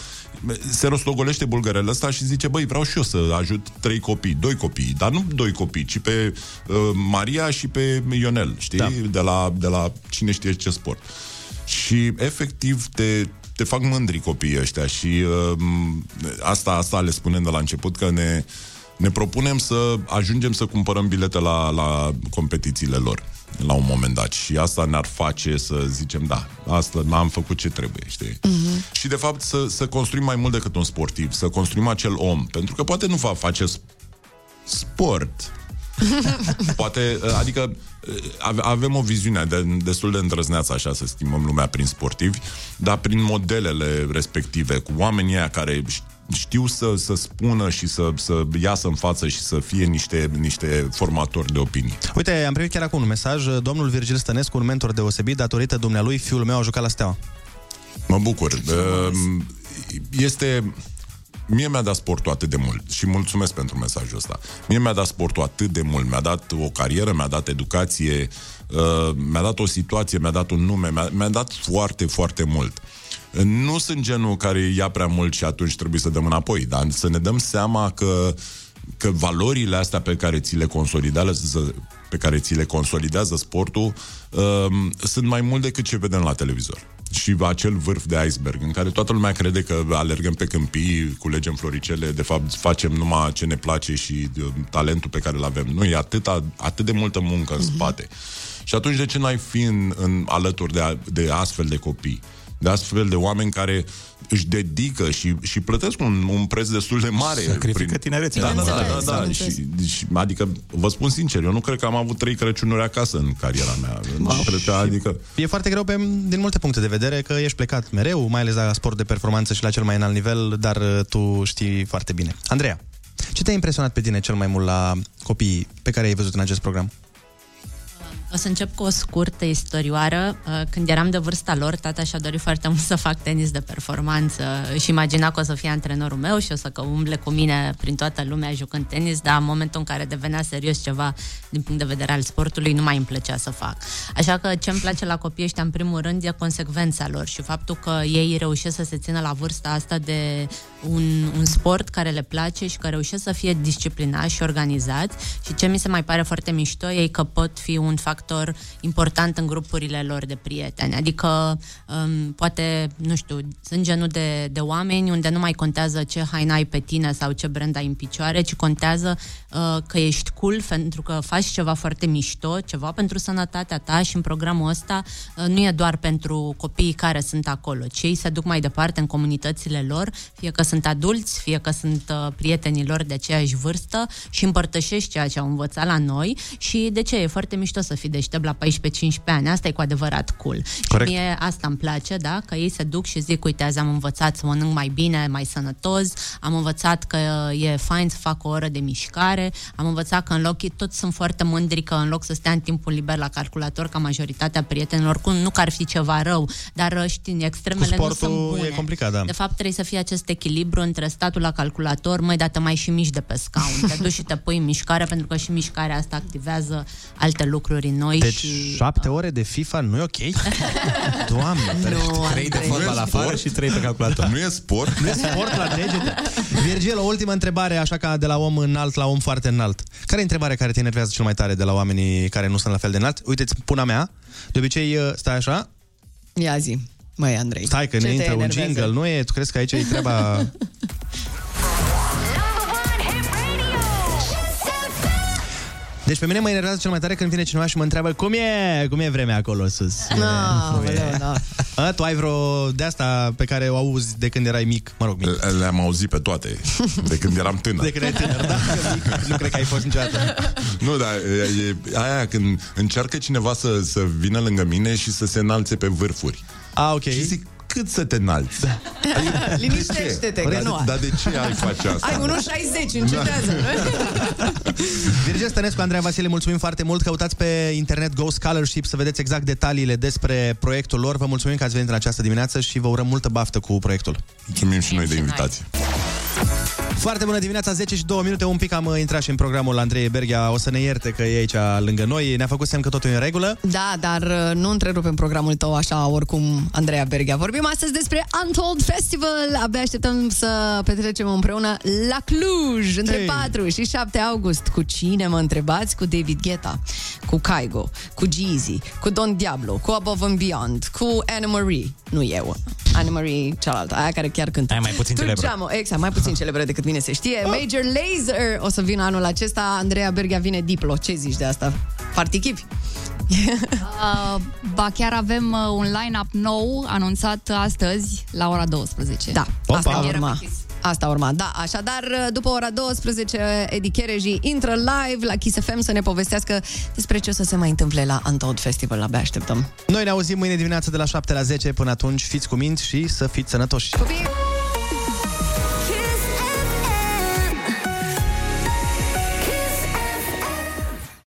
se rostogolește bulgărele ăsta și zice, băi, vreau și eu să ajut trei copii, doi copii, dar nu doi copii, ci pe uh, Maria și pe Ionel, știi? Da. De, la, de la cine știe ce sport. Și efectiv te, te fac mândri copiii ăștia și uh, asta, asta le spunem de la început, că ne, ne propunem să ajungem să cumpărăm bilete la, la competițiile lor la un moment dat și asta ne-ar face să zicem da, asta am făcut ce trebuie, știi? Mhm. Și de fapt să, să construim mai mult decât un sportiv, să construim acel om, pentru că poate nu va face sp- sport, Poate, adică ave- avem o viziune de, destul de îndrăzneață așa să schimbăm lumea prin sportivi, dar prin modelele respective, cu oamenii aia care ș- știu să, să spună și să, să iasă în față și să fie niște, niște formatori de opinii. Uite, am primit chiar acum un mesaj. Domnul Virgil Stănescu, un mentor deosebit, datorită dumnealui, fiul meu a jucat la Steaua. Mă bucur. Ehm, Este... Mie mi-a dat sportul atât de mult și mulțumesc pentru mesajul ăsta. Mie mi-a dat sportul atât de mult, mi-a dat o carieră, mi-a dat educație, uh, mi-a dat o situație, mi-a dat un nume, mi-a, mi-a dat foarte, foarte mult. Nu sunt genul care ia prea mult și atunci trebuie să dăm înapoi, dar să ne dăm seama că că valorile astea pe care ți le consolidează pe care ți le consolidează sportul um, sunt mai mult decât ce vedem la televizor. Și acel vârf de iceberg în care toată lumea crede că alergăm pe câmpii, culegem floricele, de fapt facem numai ce ne place și uh, talentul pe care îl avem. Nu, e atât, atât de multă muncă în spate. Și atunci de ce n-ai fi în, în alături de, a- de astfel de copii? De astfel de oameni care își dedică și, și plătesc un, un preț destul de mare. Sacrifică tinerețea. Da, da, da, Bineînțeles, da, da. bineînțeles. Și, și, adică, vă spun sincer, eu nu cred că am avut trei Crăciunuri acasă în cariera mea. Nu cred că, adică... E foarte greu pe, din multe puncte de vedere că ești plecat mereu, mai ales la sport de performanță și la cel mai înalt nivel, dar uh, tu știi foarte bine. Andreea, ce te-a impresionat pe tine cel mai mult la copiii pe care ai văzut în acest program? O să încep cu o scurtă istorioară. Uh, Când eram de vârsta lor, tata și-a dorit foarte mult să fac tenis de performanță și imagina că o să fie antrenorul meu și o să că umble cu mine prin toată lumea jucând tenis, dar în momentul în care devenea serios ceva din punct de vedere al sportului, nu mai îmi plăcea să fac. Așa că ce îmi place la copiii ăștia, în primul rând, e consecvența lor și faptul că ei reușesc să se țină la vârsta asta de un, un sport care le place și că reușesc să fie disciplinați și organizați și ce mi se mai pare foarte mișto e că pot fi un factor factor important în grupurile lor de prieteni. Adică, um, poate, nu știu, sunt genul de, de oameni unde nu mai contează ce haină ai pe tine sau ce brand ai în picioare, ci contează uh, că ești cool pentru că faci ceva foarte mișto, ceva pentru sănătatea ta și în programul ăsta uh, nu e doar pentru copiii care sunt acolo, ci ei se duc mai departe în comunitățile lor, fie că sunt adulți, fie că sunt uh, prietenii lor de aceeași vârstă și împărtășești ceea ce au învățat la noi și de ce e foarte mișto să fii deștept la 14-15 ani, asta e cu adevărat cool. Corect. Și mie asta îmi place, da, că ei se duc și zic, uite, azi am învățat să mănânc mai bine, mai sănătos, am învățat că e fain să fac o oră de mișcare, am învățat că în loc, toți sunt foarte mândri că în loc să stea în timpul liber la calculator ca majoritatea prietenilor, cum nu că ar fi ceva rău, dar uh, știi, extremele Cu nu sunt sportul bune. e complicat, da. De fapt, trebuie să fie acest echilibru între statul la calculator, măi, dar te mai și miști de pe scaun, te duci și te pui în mișcare, pentru că și mișcarea asta activează alte lucruri în noi Deci și... șapte ore de FIFA nu e ok? Doamne, ferește. Nu, Trei de Andrei. fotbal afară și trei pe calculator. Nu e sport? Nu e sport la degete. Virgil, o ultimă întrebare, așa ca de la om înalt la om foarte înalt. Care e întrebarea care te enervează cel mai tare de la oamenii care nu sunt la fel de înalt? Uite, îți pun a mea. De obicei, uh, stai așa. Ia zi. Măi, Andrei. Stai că ce ne te intră un enervează? jingle, nu e? Tu crezi că aici e treaba... Deci pe mine mă enervează cel mai tare când vine cineva și mă întreabă cum e, cum e vremea acolo sus. E, No, cum e? da. A, tu ai vreo de asta pe care o auzi de când erai mic, mă rog, mic. Le-am auzit pe toate, de când eram tânăr. De când erai tânăr, da? Că mic, nu cred că ai fost niciodată. Nu, dar e, e aia când încearcă cineva să, să vină lângă mine și să se înalțe pe vârfuri. A, ok. Și zic, cât să te înalți? Liniștește-te, că Dar nu Dar de ce ai face asta? Ai 1,60, încetează. Virgil Stănescu, Andreea Vasile, mulțumim foarte mult. Căutați pe internet Go Scholarship să vedeți exact detaliile despre proiectul lor. Vă mulțumim că ați venit în această dimineață și vă urăm multă baftă cu proiectul. Mulțumim și noi de invitație. Foarte bună dimineața, 10 și 2 minute, un pic am uh, intrat și în programul Andrei Berghia, o să ne ierte că e aici lângă noi, ne-a făcut semn că totul e în regulă. Da, dar uh, nu întrerupem programul tău așa, oricum, Andreea Berghia. Vorbim astăzi despre Untold Festival. Abia așteptăm să petrecem împreună la Cluj, între Hey. 4 și 7 august. Cu cine mă întrebați? Cu David Guetta, cu Kaigo, cu Jeezy, cu Don Diablo, cu Above and Beyond, cu Anna Marie. Nu eu. Anna Marie, cealaltă, aia care chiar cântă. Aia mai puțin celebră. Turceanu, exact, mai puțin celebră decât mine se știe. Major Laser o să vină anul acesta. Andreea Berghia vine Diplo. Ce zici de asta? Partichipi? Uh, ba chiar avem uh, un line-up nou anunțat astăzi la ora 12. Da, Opa. asta E urma. rămătis. Asta urma, da. Așadar, după ora 12, Edi Chereji intră live la Kiss FM să ne povestească despre ce o să se mai întâmple la Untold Festival. Abia așteptăm. Noi ne auzim mâine dimineața de la 7 la 10, până atunci fiți cu minți și să fiți sănătoși. Pupii!